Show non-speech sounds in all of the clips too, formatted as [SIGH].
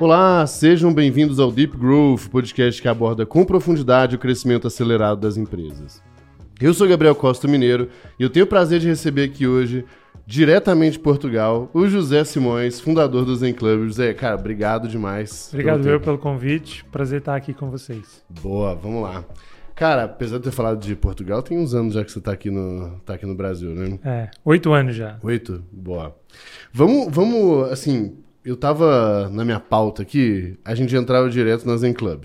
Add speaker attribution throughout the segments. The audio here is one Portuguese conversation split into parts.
Speaker 1: Olá, sejam bem-vindos ao Deep Growth, podcast que aborda com profundidade o crescimento acelerado das empresas. Eu sou Gabriel Costa Mineiro e eu tenho o prazer de receber aqui hoje, diretamente de Portugal, o José Simões, fundador do Zen Club. José, cara, obrigado demais.
Speaker 2: Obrigado pelo eu pelo convite, prazer estar aqui com vocês.
Speaker 1: Boa, vamos lá. Cara, apesar de ter falado de Portugal, tem uns anos já que você está aqui, no, tá aqui no Brasil, né?
Speaker 2: É, oito anos já.
Speaker 1: Oito? Boa. Vamos, vamos, assim, eu tava na minha pauta aqui, a gente entrava direto na Zen Club.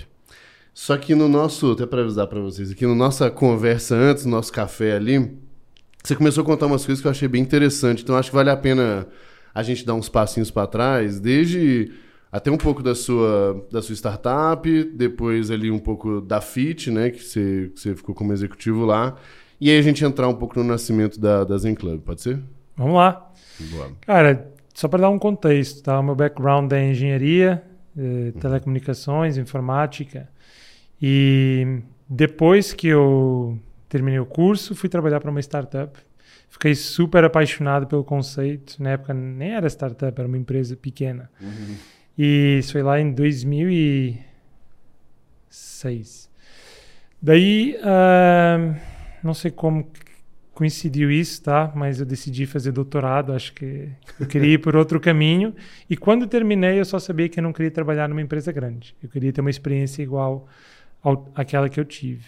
Speaker 1: Só que no nosso, até para avisar para vocês aqui, na no nossa conversa antes, no nosso café ali, você começou a contar umas coisas que eu achei bem interessante. Então acho que vale a pena a gente dar uns passinhos para trás, desde até um pouco da sua, da sua startup, depois ali um pouco da FIT, né, que você, que você ficou como executivo lá, e aí a gente entrar um pouco no nascimento da, da Zen Club, pode ser?
Speaker 2: Vamos lá. Boa. Cara, só para dar um contexto, tá? O meu background é engenharia, eh, telecomunicações, informática, e depois que eu terminei o curso, fui trabalhar para uma startup. Fiquei super apaixonado pelo conceito. Na época nem era startup, era uma empresa pequena. Uhum. E isso foi lá em 2006. Daí, uh, não sei como coincidiu isso, tá? Mas eu decidi fazer doutorado, acho que eu queria ir por outro caminho. E quando terminei, eu só sabia que eu não queria trabalhar numa empresa grande. Eu queria ter uma experiência igual ao, àquela que eu tive.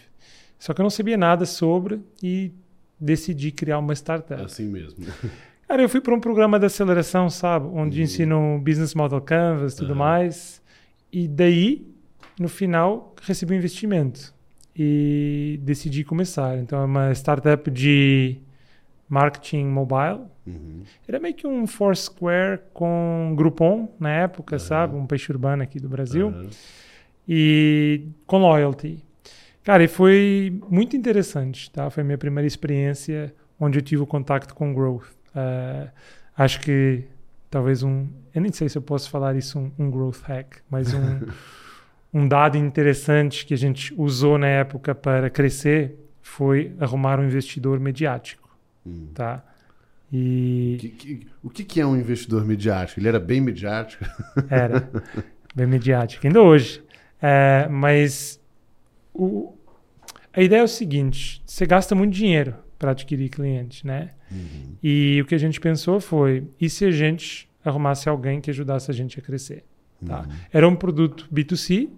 Speaker 2: Só que eu não sabia nada sobre e decidi criar uma startup.
Speaker 1: Assim mesmo. [LAUGHS]
Speaker 2: Cara, eu fui para um programa de aceleração, sabe? Onde uhum. ensinam Business Model Canvas e tudo uhum. mais. E daí, no final, recebi um investimento. E decidi começar. Então, é uma startup de marketing mobile. Uhum. Era meio que um Foursquare com Groupon na época, sabe? Um peixe urbano aqui do Brasil. E com loyalty. Cara, e foi muito interessante, tá? Foi a minha primeira experiência onde eu tive o contato com growth. Uh, acho que talvez um, eu nem sei se eu posso falar isso um, um growth hack, mas um, [LAUGHS] um dado interessante que a gente usou na época para crescer foi arrumar um investidor mediático, hum. tá?
Speaker 1: E que, que, o que, que é um investidor mediático? Ele era bem mediático? [LAUGHS]
Speaker 2: Era bem mediático, ainda hoje. É, mas o, a ideia é o seguinte: você gasta muito dinheiro para adquirir cliente, né? Uhum. E o que a gente pensou foi, e se a gente arrumasse alguém que ajudasse a gente a crescer? Tá? Uhum. Era um produto B2C,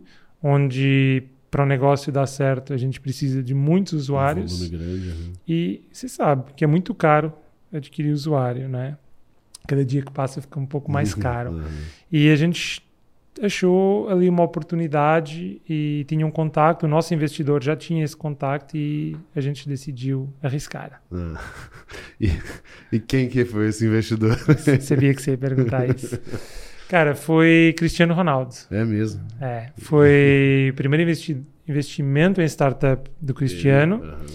Speaker 2: onde para o negócio dar certo a gente precisa de muitos usuários. Um grande, uhum. E você sabe que é muito caro adquirir usuário, né? Cada dia que passa fica um pouco mais uhum. caro. Uhum. E a gente achou ali uma oportunidade e tinha um contato. O nosso investidor já tinha esse contato e a gente decidiu arriscar. Ah. [LAUGHS]
Speaker 1: E, e, quem que foi esse investidor?
Speaker 2: Sabia que você ia perguntar [LAUGHS] isso. Cara, foi Cristiano Ronaldo.
Speaker 1: É mesmo?
Speaker 2: É. Foi o [LAUGHS] primeiro investi investimento em startup do Cristiano. Uhum.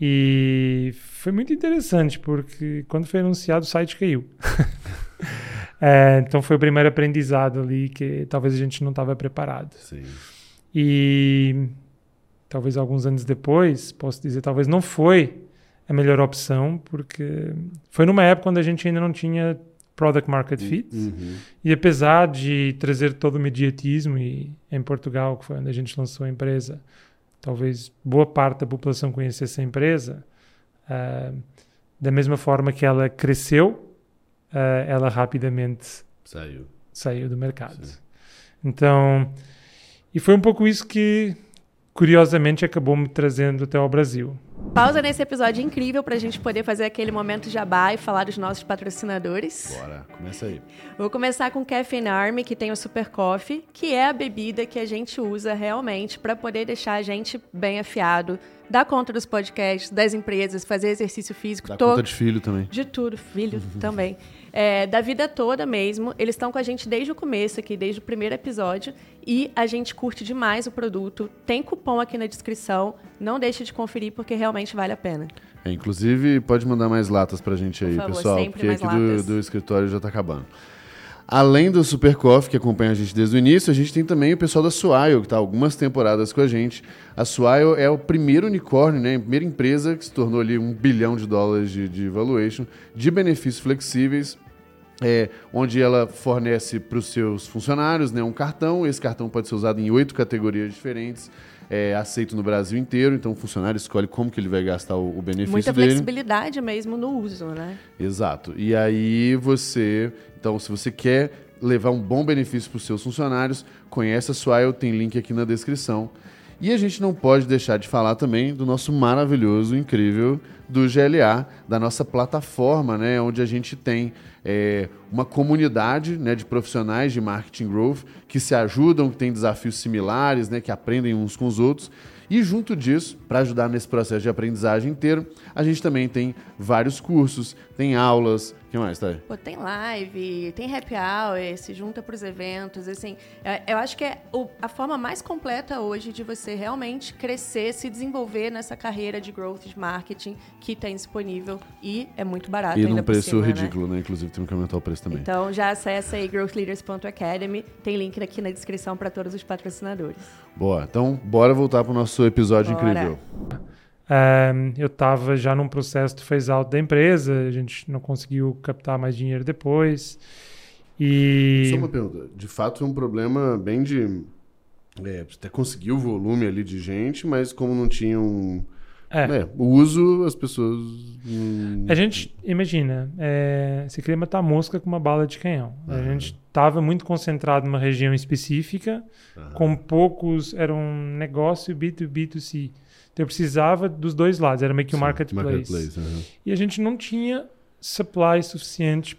Speaker 2: E foi muito interessante, porque quando foi anunciado, o site caiu. [LAUGHS] É, então foi o primeiro aprendizado ali que talvez a gente não estava preparado. Sim. E talvez alguns anos depois, posso dizer, talvez não foi a melhor opção, porque foi numa época onde a gente ainda não tinha product market fit. Uhum. E apesar de trazer todo o mediatismo, e em Portugal, que foi onde a gente lançou a empresa, talvez boa parte da população conhecesse a empresa, uh, da mesma forma que ela cresceu, uh, ela rapidamente
Speaker 1: saiu,
Speaker 2: saiu do mercado. Sim. Então, e foi um pouco isso que, curiosamente, acabou me trazendo até ao Brasil.
Speaker 3: Pausa nesse episódio incrível para a gente poder fazer aquele momento jabá e falar dos nossos patrocinadores.
Speaker 1: Bora, começa aí.
Speaker 3: Vou começar com o Caffeine Army, que tem o Super Coffee, que é a bebida que a gente usa realmente para poder deixar a gente bem afiado dar conta dos podcasts, das empresas, fazer exercício físico.
Speaker 1: Dar conta de filho também.
Speaker 3: De tudo, filho [LAUGHS] também é, da vida toda mesmo. Eles estão com a gente desde o começo aqui, desde o primeiro episódio. E a gente curte demais o produto. Tem cupom aqui na descrição. Não deixe de conferir, porque realmente vale a pena.
Speaker 1: É, inclusive, pode mandar mais latas pra gente aí, favor, pessoal. Porque aqui do, do, escritório já tá acabando. Além do Super Coffee, que acompanha a gente desde o início, a gente tem também o pessoal da Swile, que está algumas temporadas com a gente. A Swile é o primeiro unicórnio, né, a primeira empresa que se tornou ali um bilhão de dólares de, de valuation, de benefícios flexíveis. é, onde ela fornece para os seus funcionários né, um cartão. Esse cartão pode ser usado em oito categorias diferentes. É aceito no Brasil inteiro, então o funcionário escolhe como que ele vai gastar o, o benefício
Speaker 3: Muita
Speaker 1: dele.
Speaker 3: flexibilidade mesmo no uso, né?
Speaker 1: Exato. E aí você, então, se você quer levar um bom benefício para os seus funcionários, conhece a Swile, tem link aqui na descrição. E a gente não pode deixar de falar também do nosso maravilhoso, incrível do GLA, da nossa plataforma, né, onde a gente tem é, uma comunidade né, de profissionais de marketing growth que se ajudam, que têm desafios similares, né, que aprendem uns com os outros. E junto disso, para ajudar nesse processo de aprendizagem inteiro, a gente também tem vários cursos, tem aulas. O que mais, Thay?
Speaker 3: Pô, tem live, tem happy hour, se junta para os eventos. Assim, é, eu acho que é a forma mais completa hoje de você realmente crescer, se desenvolver nessa carreira de growth de marketing que tem disponível e é muito barato
Speaker 1: e num preço
Speaker 3: cima,
Speaker 1: ridículo,
Speaker 3: né?
Speaker 1: né? Inclusive, tem que aumentar o preço também.
Speaker 3: Então já acessa aí growthleaders.academy, tem link aqui na descrição para todos os patrocinadores.
Speaker 1: Boa, então bora voltar para o nosso episódio
Speaker 3: Bora.
Speaker 1: incrível.
Speaker 2: Um, eu estava já num processo de phase out da empresa, a gente não conseguiu captar mais dinheiro depois. E
Speaker 1: Só uma pergunta. De fato, foi um problema bem de. É, até conseguiu o volume ali de gente, mas como não tinham.
Speaker 2: é,
Speaker 1: É, o uso, as pessoas. hum,
Speaker 2: a gente imagina, é, você queria matar mosca com uma bala de canhão. A
Speaker 1: Aham.
Speaker 2: gente estava muito concentrado numa região específica,
Speaker 1: aham.
Speaker 2: com poucos, era um negócio B2B2C. Então eu precisava dos dois lados, era meio que um
Speaker 1: Sim,
Speaker 2: marketplace.
Speaker 1: marketplace, aham.
Speaker 2: E a gente não tinha supply suficiente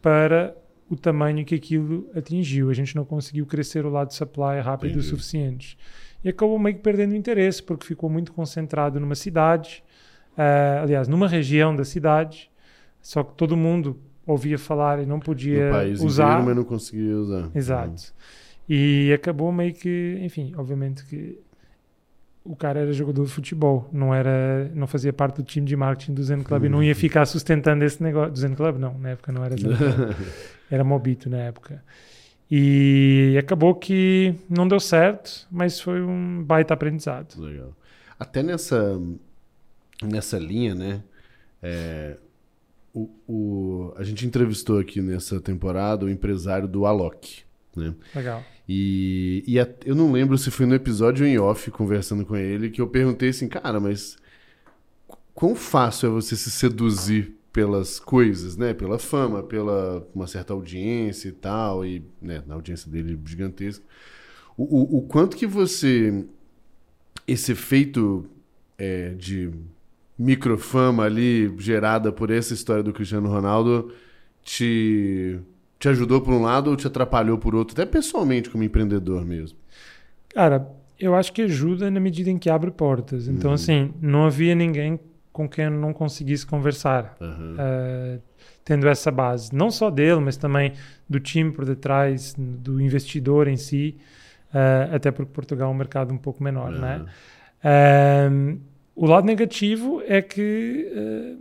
Speaker 2: para o tamanho que aquilo atingiu. A gente não conseguiu crescer o lado supply rápido
Speaker 1: Entendi.
Speaker 2: o suficiente. E acabou meio que perdendo interesse, porque ficou muito concentrado numa cidade, eh, aliás, numa região da cidade, só que todo mundo ouvia falar e não podia usar.
Speaker 1: inteiro, mas não conseguia usar.
Speaker 2: Exato. E acabou meio que, enfim, obviamente que o cara era jogador de futebol, não era, não fazia parte do time de marketing do Zen Club e não ia ficar sustentando esse negócio do Zen Club, não, na época não era Zen Club, [LAUGHS] era Mobito na época. E acabou que não deu certo, mas foi um baita aprendizado.
Speaker 1: Legal. Até nessa, nessa linha, né? é, o, o- a gente entrevistou aqui nessa temporada o empresário do Alok, né?
Speaker 2: Legal.
Speaker 1: E, e a- eu não lembro se foi no episódio em off, conversando com ele, que eu perguntei assim, cara, mas qu- quão fácil é você se seduzir pelas coisas, né? Pela fama, pela uma certa audiência e tal, e né, na audiência dele gigantesca. O, o, o quanto que você. Esse efeito é, de microfama ali gerada por essa história do Cristiano Ronaldo te, te ajudou por um lado ou te atrapalhou por outro, até pessoalmente como empreendedor mesmo.
Speaker 2: Cara, eu acho que ajuda na medida em que abre portas. Então,
Speaker 1: Uhum.
Speaker 2: assim, não havia ninguém com quem eu não conseguisse conversar.
Speaker 1: Aham.
Speaker 2: eh, tendo essa base, não só dele, mas também do time por detrás, do investidor em si, eh, até porque Portugal é um mercado um pouco menor, né?
Speaker 1: Aham.
Speaker 2: Ehm, o lado negativo é que eh,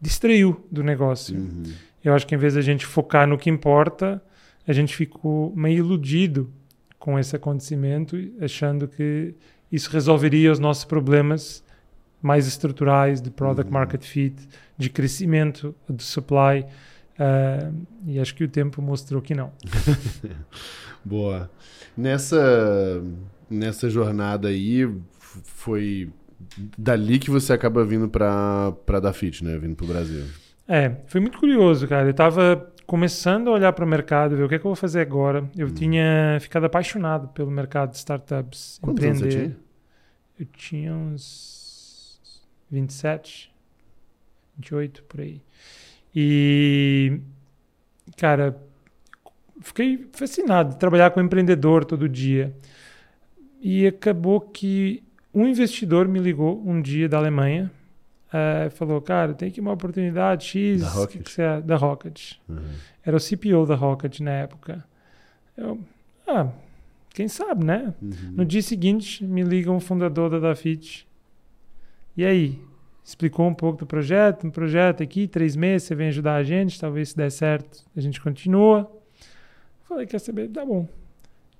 Speaker 2: distraiu do negócio.
Speaker 1: Uhum.
Speaker 2: Eu acho que em vez da gente focar no que importa, a gente ficou meio iludido com esse acontecimento, achando que isso resolveria os nossos problemas mais estruturais de product
Speaker 1: Uhum.
Speaker 2: market fit, de crescimento, de supply. ah, e acho que o tempo mostrou que não. [LAUGHS]
Speaker 1: Boa. Nessa, nessa jornada aí, foi dali que você acaba vindo pra, pra Dafit, né? Vindo pro Brasil.
Speaker 2: É, foi muito curioso, cara. Eu estava começando a olhar para o mercado, ver o que é que eu vou fazer agora. Eu
Speaker 1: Hum.
Speaker 2: tinha ficado apaixonado pelo mercado de startups,
Speaker 1: Quantos anos você
Speaker 2: empreender.
Speaker 1: tinha?
Speaker 2: Eu tinha uns 27, 28 por aí. E, cara, fiquei fascinado de trabalhar com empreendedor todo dia. E acabou que um investidor me ligou um dia da Alemanha. Eh, falou, cara, tem aqui uma oportunidade X.
Speaker 1: Da
Speaker 2: que
Speaker 1: Rocket?
Speaker 2: que você acha?" da Rocket.
Speaker 1: Uhum.
Speaker 2: Era o CPO da Rocket na época. Eu, ah, quem sabe, né?
Speaker 1: Uhum.
Speaker 2: No dia seguinte, me liga um fundador da Dafit. E aí? Explicou um pouco do projeto, um projeto aqui, três meses, você vem ajudar a gente, talvez se der certo, a gente continua. Falei, quer saber? Tá bom.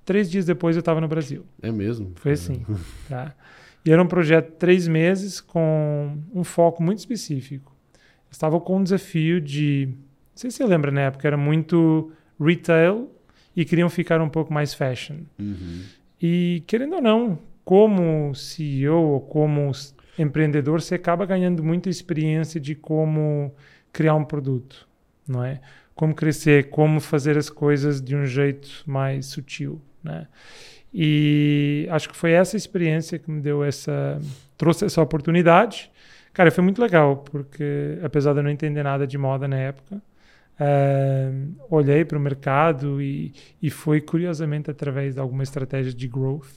Speaker 2: Três dias depois eu estava no Brasil.
Speaker 1: É mesmo?
Speaker 2: Foi assim, tá? [LAUGHS] E era um projeto de três meses com um foco muito específico. Eu estava com um desafio de sei se você lembra na época, era muito retail e queriam ficar um pouco mais fashion.
Speaker 1: Uhum.
Speaker 2: E querendo ou não, como CEO ou como empreendedor, você acaba ganhando muita experiência de como criar um produto, não é? Como crescer, como fazer as coisas de um jeito mais sutil, né? E acho que foi essa experiência que me deu essa trouxe essa oportunidade. Cara, foi muito legal, porque apesar de eu não entender nada de moda na época, Uh, olhei para o mercado e, e foi curiosamente através de alguma estratégia de growth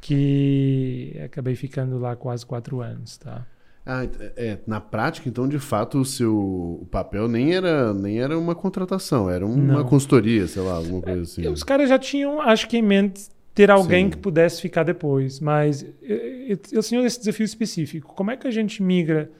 Speaker 2: que acabei ficando lá quase quatro anos, tá?
Speaker 1: Ah, é, na prática, então, de fato, o seu o papel nem era, nem era uma contratação, era uma Não. consultoria, sei lá, alguma coisa assim.
Speaker 2: É, os caras já tinham, acho que em mente, ter alguém Sim. que pudesse ficar depois, mas eu, eu tinha esse desafio específico. Como é que a gente migra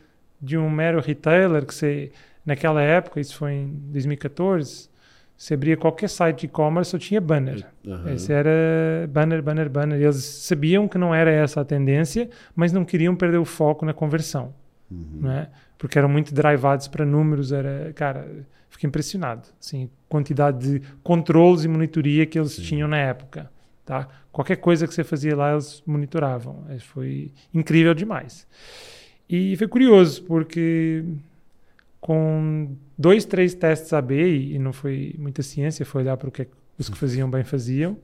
Speaker 2: de um mero retailer que você Naquela época, isso foi em 2014, você abria qualquer site de e-commerce, só tinha banner. Uhum. Esse era banner, banner, banner. Eles sabiam que não era essa a tendência, mas não queriam perder o foco na conversão. Uhum. Né? Porque eram muito drivados para números. Era, cara, fiquei impressionado. Assim, quantidade de controles e monitoria que eles Sim. tinham na época. Tá? Qualquer coisa que você fazia lá, eles monitoravam. Foi incrível demais. E foi curioso, porque com dois, três testes AB, e não foi muita ciência, foi olhar para o que os que faziam bem faziam,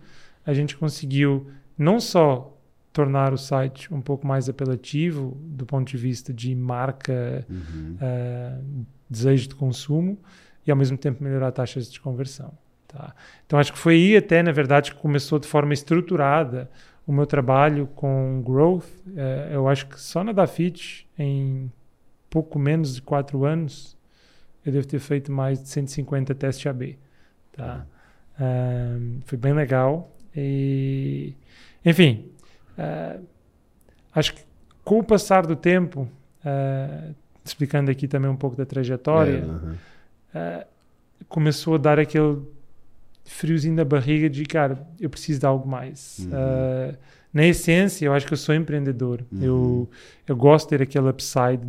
Speaker 2: a gente conseguiu não só tornar o site um pouco mais apelativo do ponto de vista de marca, uhum. uh, desejo de consumo, e ao mesmo tempo melhorar taxas de conversão. Tá? Então acho que foi aí até, na verdade, que começou de forma estruturada o meu trabalho com growth. Uh, eu acho que só na Dafit, em pouco menos de quatro anos, eu devo ter feito mais de 150 testes AB. Tá? Um, foi bem legal. E, enfim, uh, acho que com o passar do tempo, uh, explicando aqui também um pouco da trajetória, é, uh começou a dar aquele friozinho na barriga de, cara, eu preciso de algo mais. Uhum. na essência, eu acho que eu sou empreendedor. Uhum. Eu, eu gosto de ter aquele upside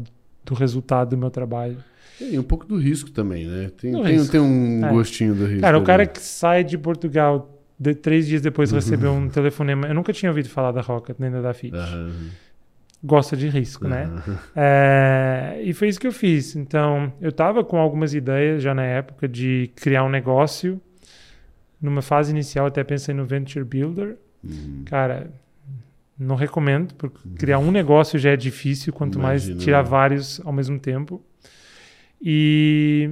Speaker 2: do resultado do meu trabalho.
Speaker 1: E um pouco do risco também, né? Tem, tem, tem, um é. gostinho do risco.
Speaker 2: Cara, ali. o cara que sai de Portugal de, três dias depois uhum. recebeu um telefonema. Eu nunca tinha ouvido falar da Rocket nem da Dafit. Uhum. Gosta de risco, uhum. né? É, e foi isso que eu fiz. Então, eu estava com algumas ideias já na época de criar um negócio. Numa fase inicial, até pensei no Venture Builder. Uhum. Cara, não recomendo, porque criar um negócio já é difícil, quanto Imagina. mais tirar vários ao mesmo tempo. E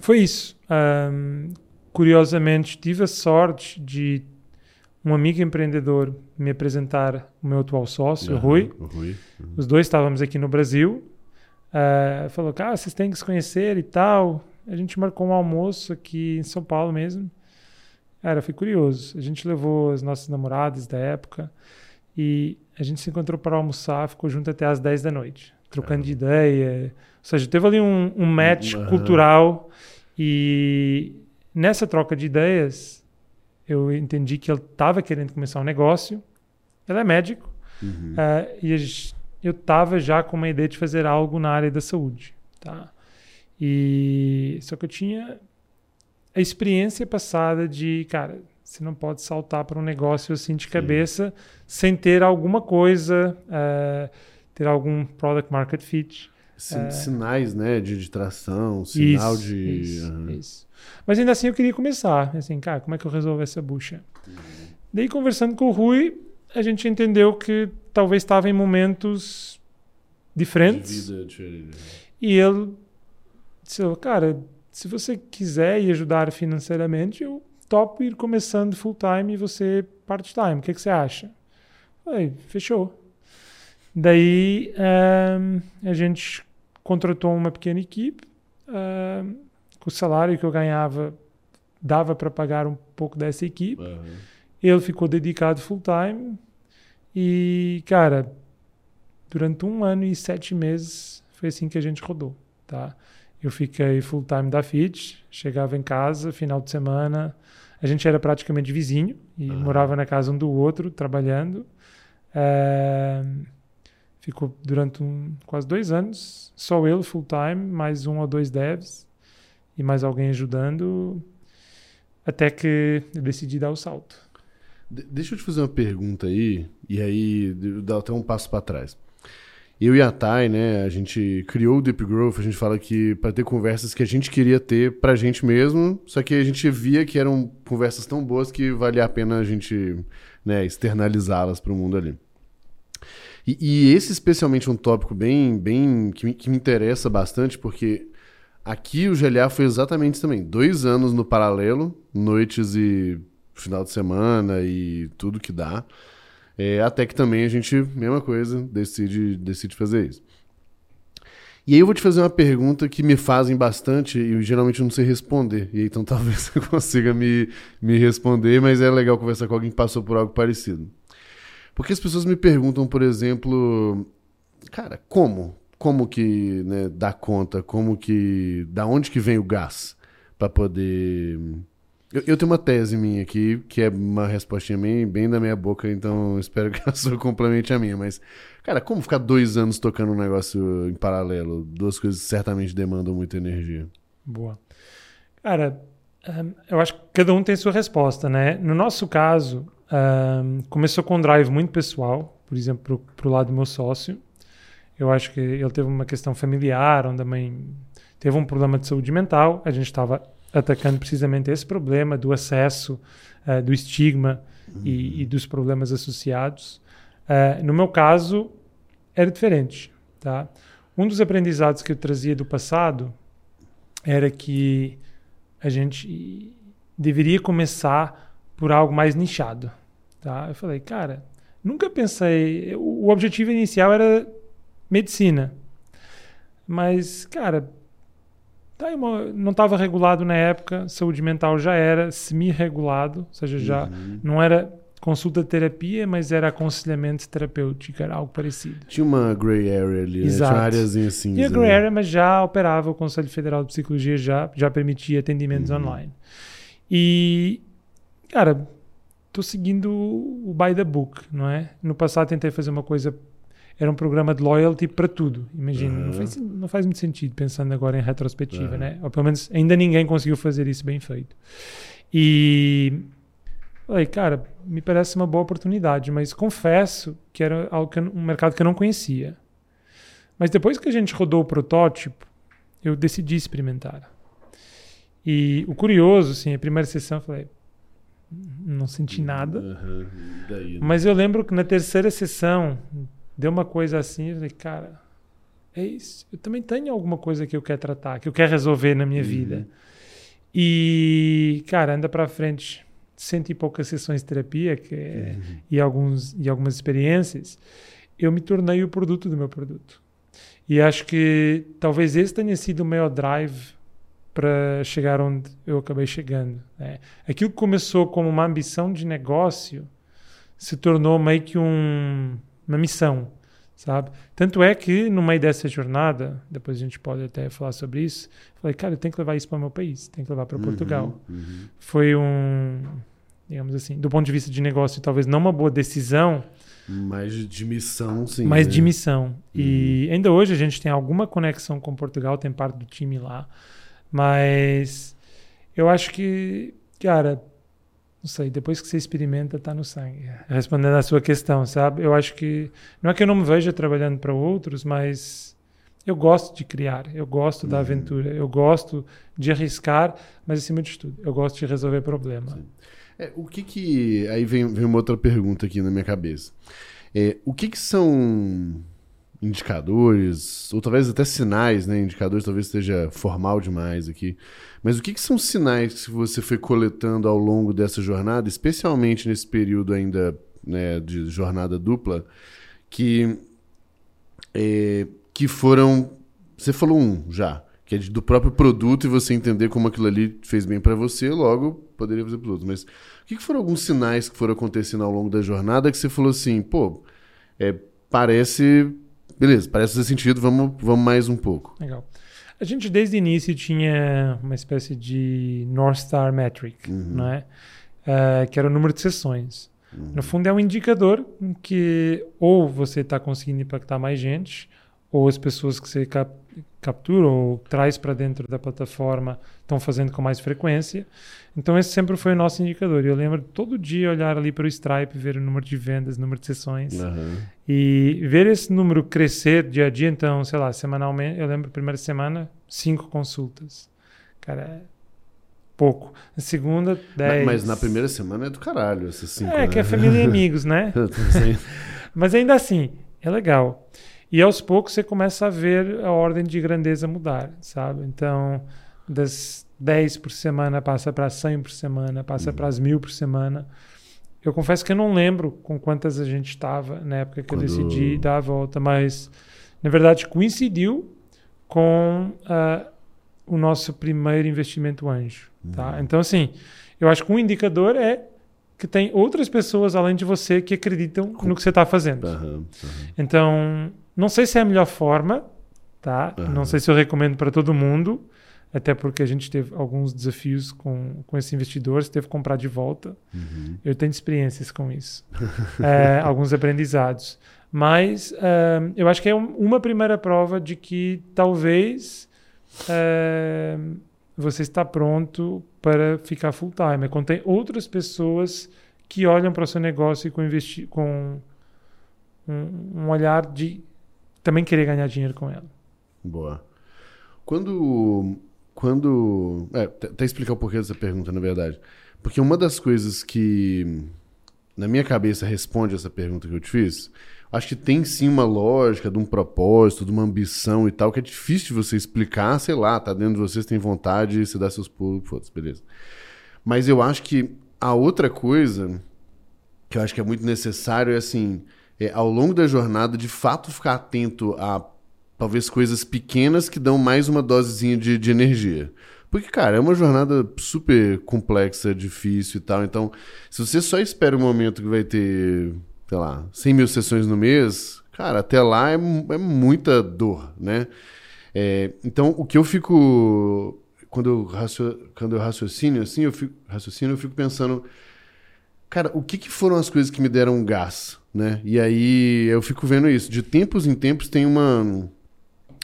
Speaker 2: foi isso. Um, curiosamente, tive a sorte de um amigo empreendedor me apresentar o meu atual sócio, uhum, o Rui. O Rui. Uhum. Os dois estávamos aqui no Brasil. Uh, falou, cara, vocês têm que se conhecer e tal. A gente marcou um almoço aqui em São Paulo mesmo. Cara, foi curioso. A gente levou as nossas namoradas da época. E a gente se encontrou para almoçar, ficou junto até às 10 da noite, trocando de ideia. Ou seja, teve ali um, um match uhum. cultural. E nessa troca de ideias, eu entendi que ele estava querendo começar um negócio. Ele é médico. Uhum. Uh, e eu estava já com uma ideia de fazer algo na área da saúde. Tá? E só que eu tinha a experiência passada de, cara, você não pode saltar para um negócio assim de cabeça Sim. sem ter alguma coisa, uh, ter algum product market fit.
Speaker 1: Uh, sinais, né, de, de tração, sinal isso, de...
Speaker 2: Isso, uhum. isso. Mas ainda assim eu queria começar, assim, cara, como é que eu resolvo essa bucha? Uhum. Daí conversando com o Rui, a gente entendeu que talvez estava em momentos diferentes. De vida diferente. E ele disse, cara, se você quiser e ajudar financeiramente, eu topo ir começando full time e você part-time. O que, que você acha? Falei, fechou. Daí um, a gente contratou uma pequena equipe. Um, com o salário que eu ganhava, dava para pagar um pouco dessa equipe. Uhum. Ele ficou dedicado full time. E, cara, durante um ano e sete meses foi assim que a gente rodou. Tá? Eu fiquei full time da FIT, chegava em casa, final de semana, a gente era praticamente vizinho e uhum. morava na casa um do outro, trabalhando. É, ficou durante um, quase dois anos, só ele full time, mais um ou dois devs. e mais alguém ajudando, até que eu decidi dar o salto.
Speaker 1: De- deixa eu te fazer uma pergunta aí, e aí dá até um passo para trás. Eu e a Thay, né, a gente criou o Deep Growth, a gente fala que para ter conversas que a gente queria ter pra gente mesmo, só que a gente via que eram conversas tão boas que valia a pena a gente, né, externalizá-las para o mundo ali. E, e esse especialmente é um tópico bem, bem que me, que me interessa bastante, porque aqui o GLA foi exatamente isso também. Dois anos no paralelo, noites e final de semana e tudo que dá. É, até que também a gente, mesma coisa, decide, decide fazer isso. E aí eu vou te fazer uma pergunta que me fazem bastante e eu geralmente não sei responder. E aí, então [LAUGHS] talvez você consiga me, me responder, mas é legal conversar com alguém que passou por algo parecido. Porque as pessoas me perguntam, por exemplo, cara, como? Como que né, dá conta? Como que. Da onde que vem o gás? Pra poder. Eu, eu tenho uma tese minha aqui, que é uma respostinha bem, bem da minha boca, então [LAUGHS] espero que a sua complemente a minha. Mas, cara, como ficar dois anos tocando um negócio em paralelo? Duas coisas que certamente demandam muita energia.
Speaker 2: Boa. Cara, eu acho que cada um tem sua resposta, né? No nosso caso, um, começou com um drive muito pessoal, por exemplo, para o lado do meu sócio. Eu acho que ele teve uma questão familiar, onde a mãe teve um problema de saúde mental. A gente estava atacando precisamente esse problema do acesso, uh, do estigma uhum. e, e, dos problemas associados. Uh, no meu caso, era diferente. Tá? Um dos aprendizados que eu trazia do passado era que a gente deveria começar por algo mais nichado. Tá? Eu falei, cara, nunca pensei. O objetivo inicial era medicina. Mas, cara, tá uma, não estava regulado na época, saúde mental já era semi-regulado, ou seja, já uhum. não era consulta terapia, mas era aconselhamento terapêutico, era algo parecido.
Speaker 1: Tinha uma gray area ali,
Speaker 2: Exato.
Speaker 1: né? Tinha uma cinza.
Speaker 2: Tinha gray area, mas já operava, o Conselho Federal de Psicologia já, já permitia atendimentos uhum. online. E, cara, estou seguindo o by the book, não é? No passado tentei fazer uma coisa era um programa de loyalty para tudo. Imagina, uhum. não, faz, não faz muito sentido pensando agora em retrospectiva, uhum. né? Ou pelo menos ainda ninguém conseguiu fazer isso bem feito. E falei, cara, me parece uma boa oportunidade, mas confesso que era algo que eu, um mercado que eu não conhecia. Mas depois que a gente rodou o protótipo, eu decidi experimentar. E o curioso, assim, a primeira sessão eu falei, não senti nada.
Speaker 1: Uhum. Daí, né?
Speaker 2: Mas eu lembro que na terceira sessão deu uma coisa assim, eu falei, cara, é isso. Eu também tenho alguma coisa que eu quero tratar, que eu quero resolver na minha uhum. vida. E, cara, anda para frente. Cento e poucas sessões de terapia que é, uhum. e, alguns, e algumas experiências, eu me tornei o produto do meu produto. E acho que talvez esse tenha sido o maior drive para chegar onde eu acabei chegando. Né? Aquilo que começou como uma ambição de negócio se tornou meio que um, uma missão, sabe? Tanto é que no meio dessa jornada, depois a gente pode até falar sobre isso, falei, cara, eu tenho que levar isso para o meu país, tenho que levar para
Speaker 1: Uhum,
Speaker 2: Portugal.
Speaker 1: uhum.
Speaker 2: Foi um, digamos assim, do ponto de vista de negócio, talvez não uma boa decisão,
Speaker 1: Mais de missão, sim.
Speaker 2: mas
Speaker 1: né?
Speaker 2: de missão. E ainda hoje a gente tem alguma conexão com Portugal, tem parte do time lá, mas eu acho que, cara, não sei, depois que você experimenta, está no sangue. Respondendo à sua questão, sabe? Eu acho que. Não é que eu não me veja trabalhando para outros, mas eu gosto de criar, eu gosto da aventura, eu gosto de arriscar, mas acima de tudo, eu gosto de resolver problema.
Speaker 1: É, o que que... Aí vem, vem uma outra pergunta aqui na minha cabeça. É, o que que são indicadores, ou talvez até sinais, né? Indicadores talvez esteja formal demais aqui. Mas o que, que são sinais que você foi coletando ao longo dessa jornada, especialmente nesse período ainda né, de jornada dupla, que, é, que foram. Você falou um já, que é do próprio produto e você entender como aquilo ali fez bem para você, logo poderia fazer para outro. Mas o que, que foram alguns sinais que foram acontecendo ao longo da jornada que você falou assim, pô, é, parece. Beleza, parece fazer sentido, vamos, vamos mais um pouco.
Speaker 2: Legal. A gente desde o início tinha uma espécie de North Star Metric, não é? Eh, que era o número de sessões. No fundo é um indicador em que ou você está conseguindo impactar mais gente, ou as pessoas que você cap captura ou traz para dentro da plataforma estão fazendo com mais frequência. Então esse sempre foi o nosso indicador. Eu lembro todo dia olhar ali para o Stripe, ver o número de vendas, número de sessões
Speaker 1: Aham.
Speaker 2: e ver esse número crescer dia a dia. Então, sei lá, semanalmente, eu lembro primeira semana cinco consultas, cara, é pouco. Na segunda
Speaker 1: Mas,
Speaker 2: dez.
Speaker 1: mas na primeira semana é do caralho, esses cinco.
Speaker 2: é
Speaker 1: né?
Speaker 2: que é família e amigos, né? [LAUGHS] Mas ainda assim, é legal. E aos poucos você começa a ver a ordem de grandeza mudar, sabe? Então, das 10 por semana passa para 100 por semana, passa para as mil por semana. Eu confesso que eu não lembro com quantas a gente estava na época que
Speaker 1: Quando-
Speaker 2: eu decidi dar a volta, mas na verdade coincidiu com ah, o nosso primeiro investimento anjo. Tá? Então, assim, eu acho que um indicador é que tem outras pessoas além de você que acreditam no que você está fazendo.
Speaker 1: Aham, aham.
Speaker 2: Então, não sei se é a melhor forma, tá?
Speaker 1: Aham.
Speaker 2: Não sei se eu recomendo para todo mundo, até porque a gente teve alguns desafios com, com esse investidor, você teve que comprar de volta.
Speaker 1: Uhum.
Speaker 2: Eu tenho experiências com isso, [LAUGHS] É, alguns aprendizados. Mas é, eu acho que é um- uma primeira prova de que talvez é, você está pronto para ficar full time. É quando tem outras pessoas que olham para o seu negócio com, investi com um, um olhar de também querer ganhar dinheiro com ela.
Speaker 1: Boa. Quando. Quando. É, até explicar o porquê dessa pergunta, na verdade. Porque uma das coisas que na minha cabeça responde essa pergunta que eu te fiz, acho que tem sim uma lógica de um propósito, de uma ambição e tal, que é difícil de você explicar, sei lá, tá dentro de vocês, tem vontade, você dá seus pulos, foda-se, beleza. Mas eu acho que a outra coisa que eu acho que é muito necessário é assim, é, ao longo da jornada, de fato ficar atento a talvez coisas pequenas que dão mais uma dosezinha de, de energia. Porque, cara, é uma jornada super complexa, difícil e tal. Então, se você só espera o momento que vai ter, sei lá, 100 mil sessões no mês, cara, até lá é, é muita dor, né? É, então, o que eu fico. Quando eu, racio, quando eu raciocínio assim, eu fico, raciocínio, eu fico pensando. Cara, o que, que foram as coisas que me deram um gás, né? E aí eu fico vendo isso. De tempos em tempos tem uma.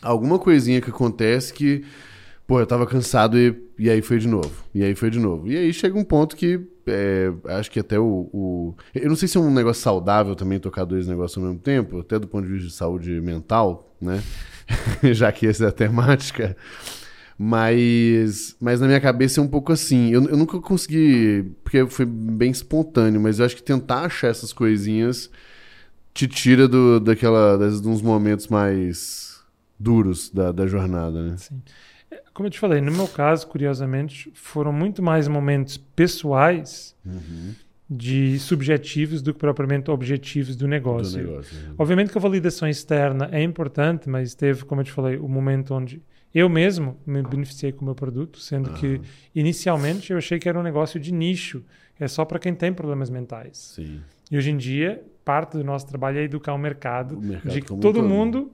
Speaker 1: Alguma coisinha que acontece que. Pô, eu tava cansado e, e aí foi de novo. E aí foi de novo. E aí chega um ponto que. é, acho que até o, o- Eu não sei se é um negócio saudável também tocar dois negócios ao mesmo tempo, até do ponto de vista de saúde mental, né? [LAUGHS] Já que essa é a temática. Mas, mas na minha cabeça é um pouco assim. Eu, eu nunca consegui, porque foi bem espontâneo, mas eu acho que tentar achar essas coisinhas te tira do, daquela, das, uns momentos mais duros da, da jornada, né?
Speaker 2: Sim. É, Como eu te falei, no meu caso, curiosamente, foram muito mais momentos pessoais de subjetivos do que propriamente objetivos do
Speaker 1: Do
Speaker 2: negócio.
Speaker 1: negócio, né?
Speaker 2: Obviamente que a validação externa é importante, mas teve, como eu te falei, o momento onde eu mesmo me beneficiei com o meu produto, sendo que inicialmente eu achei que era um negócio de nicho, é só para quem tem problemas mentais.
Speaker 1: Sim.
Speaker 2: E hoje em dia, parte do nosso trabalho é educar o mercado,
Speaker 1: O mercado
Speaker 2: de que todo mundo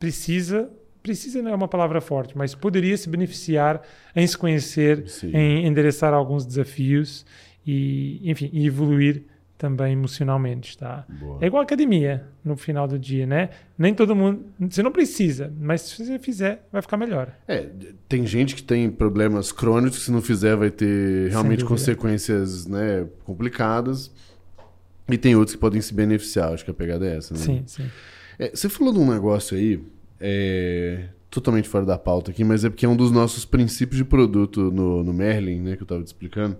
Speaker 2: precisa, precisa não é uma palavra forte, mas poderia se beneficiar em se conhecer,
Speaker 1: Sim.
Speaker 2: em endereçar alguns desafios e, enfim, evoluir também emocionalmente, tá?
Speaker 1: Boa.
Speaker 2: É igual academia no final do dia, né? Nem todo mundo, você não precisa, mas se você fizer, vai ficar melhor.
Speaker 1: É, tem gente que tem problemas crônicos que se não fizer vai ter realmente consequências né, complicadas. E tem outros que podem se beneficiar, acho que a pegada é essa, né?
Speaker 2: Sim, sim.
Speaker 1: É, você falou de um negócio aí, é, totalmente fora da pauta aqui, mas é porque é um dos nossos princípios de produto no, no Merlin, né, que eu estava te explicando,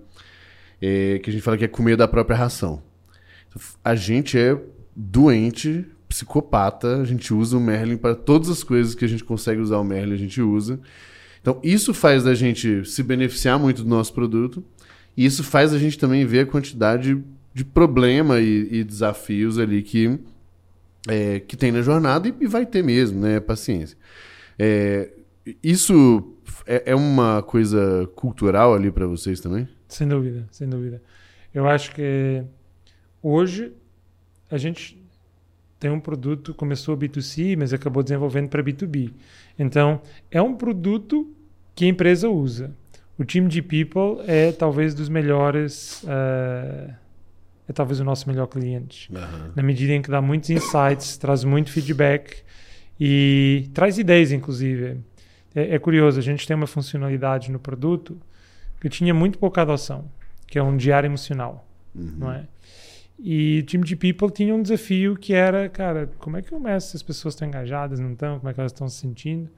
Speaker 1: é, que a gente fala que é comer da própria ração. A gente é doente, psicopata, a gente usa o Merlin para todas as coisas que a gente consegue usar o Merlin, a gente usa. Então, isso faz da gente se beneficiar muito do nosso produto, e isso faz a gente também ver a quantidade de problema e, e desafios ali que, é, que tem na jornada e, e vai ter mesmo, né? Paciência. É, isso é, é uma coisa cultural ali para vocês também?
Speaker 2: Sem dúvida, sem dúvida. Eu acho que hoje a gente tem um produto, começou B2C, mas acabou desenvolvendo para B2B. Então, é um produto que a empresa usa. O time de People é talvez dos melhores, eh, é talvez o nosso melhor cliente. na medida em que dá muitos insights, traz muito feedback E traz ideias, inclusive. É, é curioso, a gente tem uma funcionalidade no produto que tinha muito pouca adoção, que é um diário emocional,
Speaker 1: Uhum.
Speaker 2: não é? E o time de People tinha um desafio que era, cara, como é que eu meço se as pessoas estão engajadas, não estão, como é que elas estão se sentindo?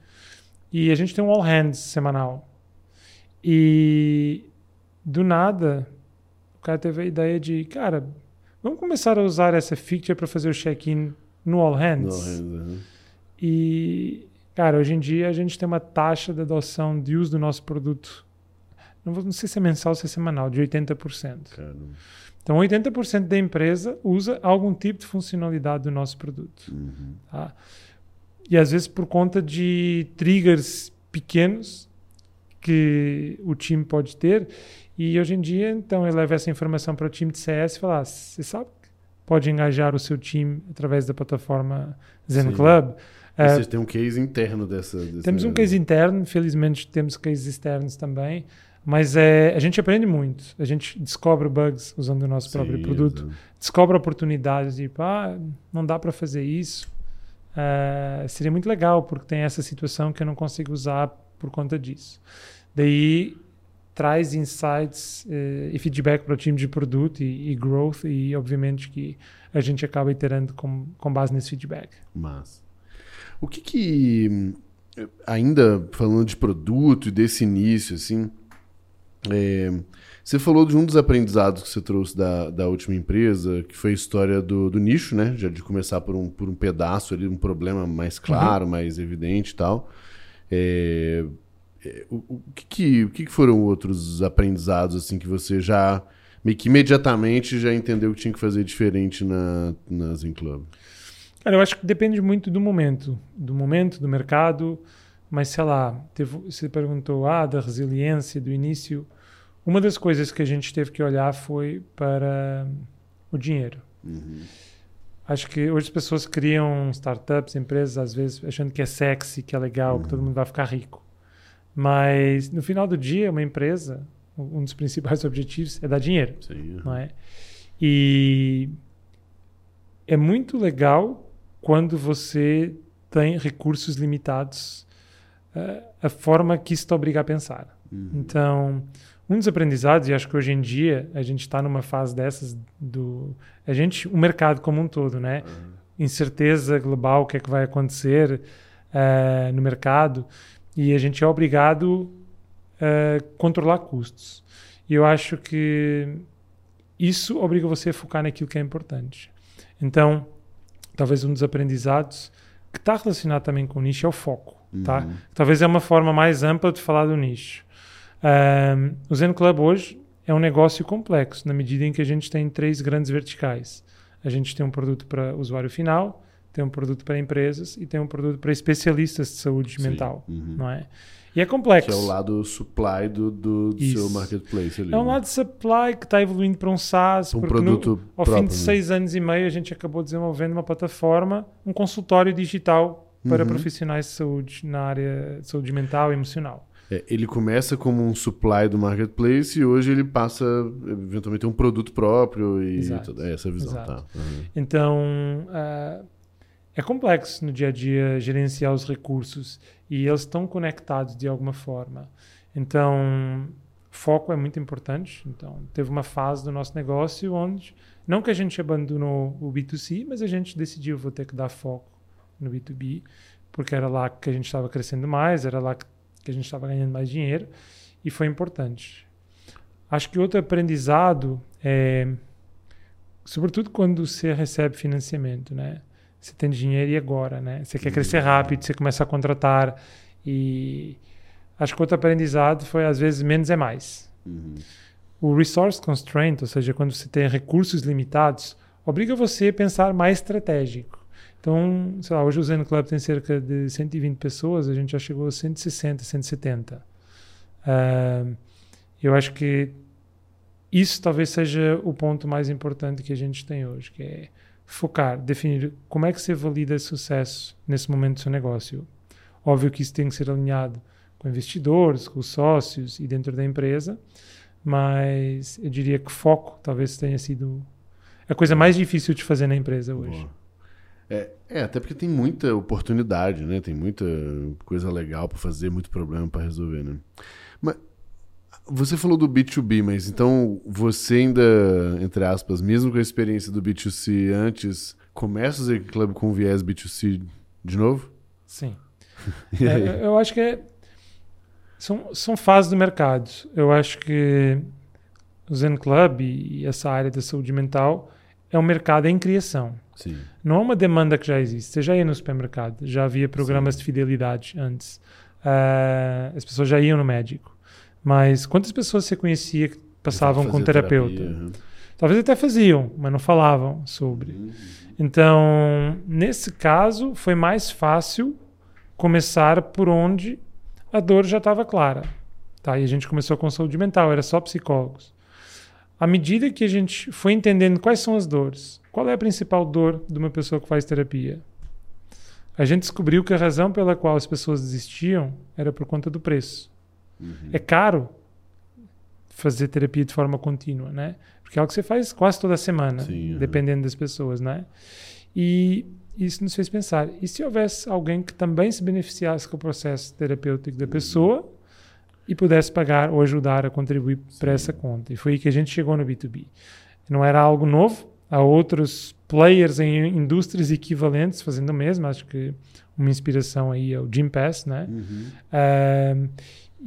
Speaker 2: E a gente tem um all hands semanal. E do nada, o cara teve a ideia de, cara, vamos começar a usar essa feature para fazer o check-in no all hands.
Speaker 1: Não, uhum.
Speaker 2: E, cara, hoje em dia a gente tem uma taxa de adoção de uso do nosso produto, não, vou- não sei se é mensal ou se é semanal, de 80%.
Speaker 1: Caramba.
Speaker 2: Então, 80% da empresa usa algum tipo de funcionalidade do nosso produto.
Speaker 1: Uhum.
Speaker 2: tá? E às vezes por conta de triggers pequenos que o time pode ter. E hoje em dia, então, ele leva essa informação para o time de CS e fala: ah, você sabe que pode engajar o seu time através da plataforma Zen
Speaker 1: Sim.
Speaker 2: Club. Ah,
Speaker 1: Vocês têm um case interno dessa-
Speaker 2: temos um case interno, felizmente temos cases externos também, mas é, a gente aprende muito. A gente descobre bugs usando o nosso próprio
Speaker 1: Sim,
Speaker 2: produto,
Speaker 1: exato.
Speaker 2: descobre oportunidades, tipo, ah, não dá para fazer isso. Ah, seria muito legal, porque tem essa situação que eu não consigo usar por conta disso. Daí traz insights eh, e feedback para o time de produto e, e growth, e obviamente que a gente acaba iterando com, com base nesse feedback.
Speaker 1: Mas o que que hum, ainda falando de produto e desse início assim, é, você falou de um dos aprendizados que você trouxe da, da última empresa, que foi a história do, do nicho, né? Já de começar por um, por um pedaço ali, um problema mais claro, mais evidente e tal. É, é, o, o que o que foram outros aprendizados assim que você já meio que imediatamente já entendeu que tinha que fazer diferente na, na Zen Club?
Speaker 2: Cara, eu acho que depende muito do momento, do momento, do mercado, mas sei lá, teve, você perguntou ah, da resiliência do início. Uma das coisas que a gente teve que olhar foi para o dinheiro.
Speaker 1: Uhum.
Speaker 2: Acho que hoje as pessoas criam startups, empresas, às vezes achando que é sexy, que é legal, que todo mundo vai ficar rico. Mas no final do dia, uma empresa, um dos principais [LAUGHS] objetivos é dar dinheiro
Speaker 1: Sim,
Speaker 2: não é? E é muito legal quando você tem recursos limitados, a forma que isso te obriga a pensar.
Speaker 1: Uhum.
Speaker 2: Então, um dos aprendizados, e acho que hoje em dia a gente está numa fase dessas do a gente, o mercado como um todo, né? Incerteza global, o que é que vai acontecer eh, no mercado, e a gente é obrigado a controlar custos. E eu acho que isso obriga você a focar naquilo que é importante. Então, talvez um dos aprendizados que está relacionado também com o nicho é o foco. Tá?
Speaker 1: Uhum.
Speaker 2: Talvez é uma forma mais ampla de falar do nicho. Ahm, o Zen Club hoje é um negócio complexo, na medida em que a gente tem três grandes verticais. A gente tem um produto para usuário final, tem um produto para empresas e tem um produto para especialistas de saúde
Speaker 1: Sim.
Speaker 2: mental.
Speaker 1: Uhum.
Speaker 2: Não é? E é complexo.
Speaker 1: Que é o lado supply do, do, do seu marketplace ali.
Speaker 2: É um
Speaker 1: né?
Speaker 2: lado supply que está evoluindo para um SaaS,
Speaker 1: Um produto
Speaker 2: no, ao
Speaker 1: próprio,
Speaker 2: fim de
Speaker 1: né?
Speaker 2: seis anos e meio a gente acabou desenvolvendo uma plataforma, um consultório digital para
Speaker 1: Uhum.
Speaker 2: profissionais de saúde na área de saúde mental e emocional.
Speaker 1: É, ele começa como um supply do marketplace e hoje ele passa, eventualmente, a um produto próprio e
Speaker 2: Exato.
Speaker 1: toda é essa visão. Tá? Uhum.
Speaker 2: Então, ah, é complexo no dia a dia gerenciar os recursos e eles estão conectados de alguma forma. Então, foco é muito importante. Então, teve uma fase do nosso negócio onde, não que a gente abandonou o B2C, mas a gente decidiu vou ter que dar foco no B2B, porque era lá que a gente estava crescendo mais, era lá que a gente estava ganhando mais dinheiro e foi importante. Acho que outro aprendizado é, sobretudo quando você recebe financiamento, né? Você tem dinheiro e agora, né? Você quer crescer rápido, você começa a contratar e acho que outro aprendizado foi às vezes menos é mais.
Speaker 1: Uhum.
Speaker 2: O resource constraint, ou seja, quando você tem recursos limitados, obriga você a pensar mais estratégico. Então, sei lá, hoje o Zen Club tem cerca de 120 pessoas, a gente já chegou a 160, 170. Ah, eu acho que isso talvez seja o ponto mais importante que a gente tem hoje, que é focar, definir como é que você valida sucesso nesse momento do seu negócio. Óbvio que isso tem que ser alinhado com investidores, com os sócios e dentro da empresa, mas eu diria que foco talvez tenha sido a coisa mais difícil de fazer na empresa hoje.
Speaker 1: Boa. É, é, até porque tem muita oportunidade, né? Tem muita coisa legal pra fazer, muito problema pra resolver, né? Mas você falou do B2B, mas então você ainda, entre aspas, mesmo com a experiência do B2C antes, começa o Zen Club com viés B2C de novo?
Speaker 2: Sim. [LAUGHS] É, eu acho que é- são, são fases do mercado. Eu acho que o Zen Club e essa área da saúde mental é um mercado em criação.
Speaker 1: Sim.
Speaker 2: Não é uma demanda que já existe. Você já ia no supermercado, já havia programas
Speaker 1: Sim.
Speaker 2: de fidelidade antes. Ah, as pessoas já iam no médico. Mas quantas pessoas você conhecia que passavam com um terapeuta?
Speaker 1: terapia, aham.
Speaker 2: Talvez até faziam, mas não falavam sobre.
Speaker 1: Uhum.
Speaker 2: Então, nesse caso, foi mais fácil começar por onde a dor já estava clara. Tá? E a gente começou com saúde mental, era só psicólogos. À medida que a gente foi entendendo quais são as dores, qual é a principal dor de uma pessoa que faz terapia, a gente descobriu que a razão pela qual as pessoas desistiam era por conta do preço.
Speaker 1: Uhum.
Speaker 2: É caro fazer terapia de forma contínua, né? Porque é algo que você faz quase toda semana,
Speaker 1: Sim, aham.
Speaker 2: dependendo das pessoas, né? E isso nos fez pensar, e se houvesse alguém que também se beneficiasse com o processo terapêutico da pessoa e pudesse pagar ou ajudar a contribuir para essa conta? E foi aí que a gente chegou no B2B. Não era algo novo, há outros players em indústrias equivalentes fazendo o mesmo, acho que uma inspiração aí é o Jim Pass, né?
Speaker 1: Uhum.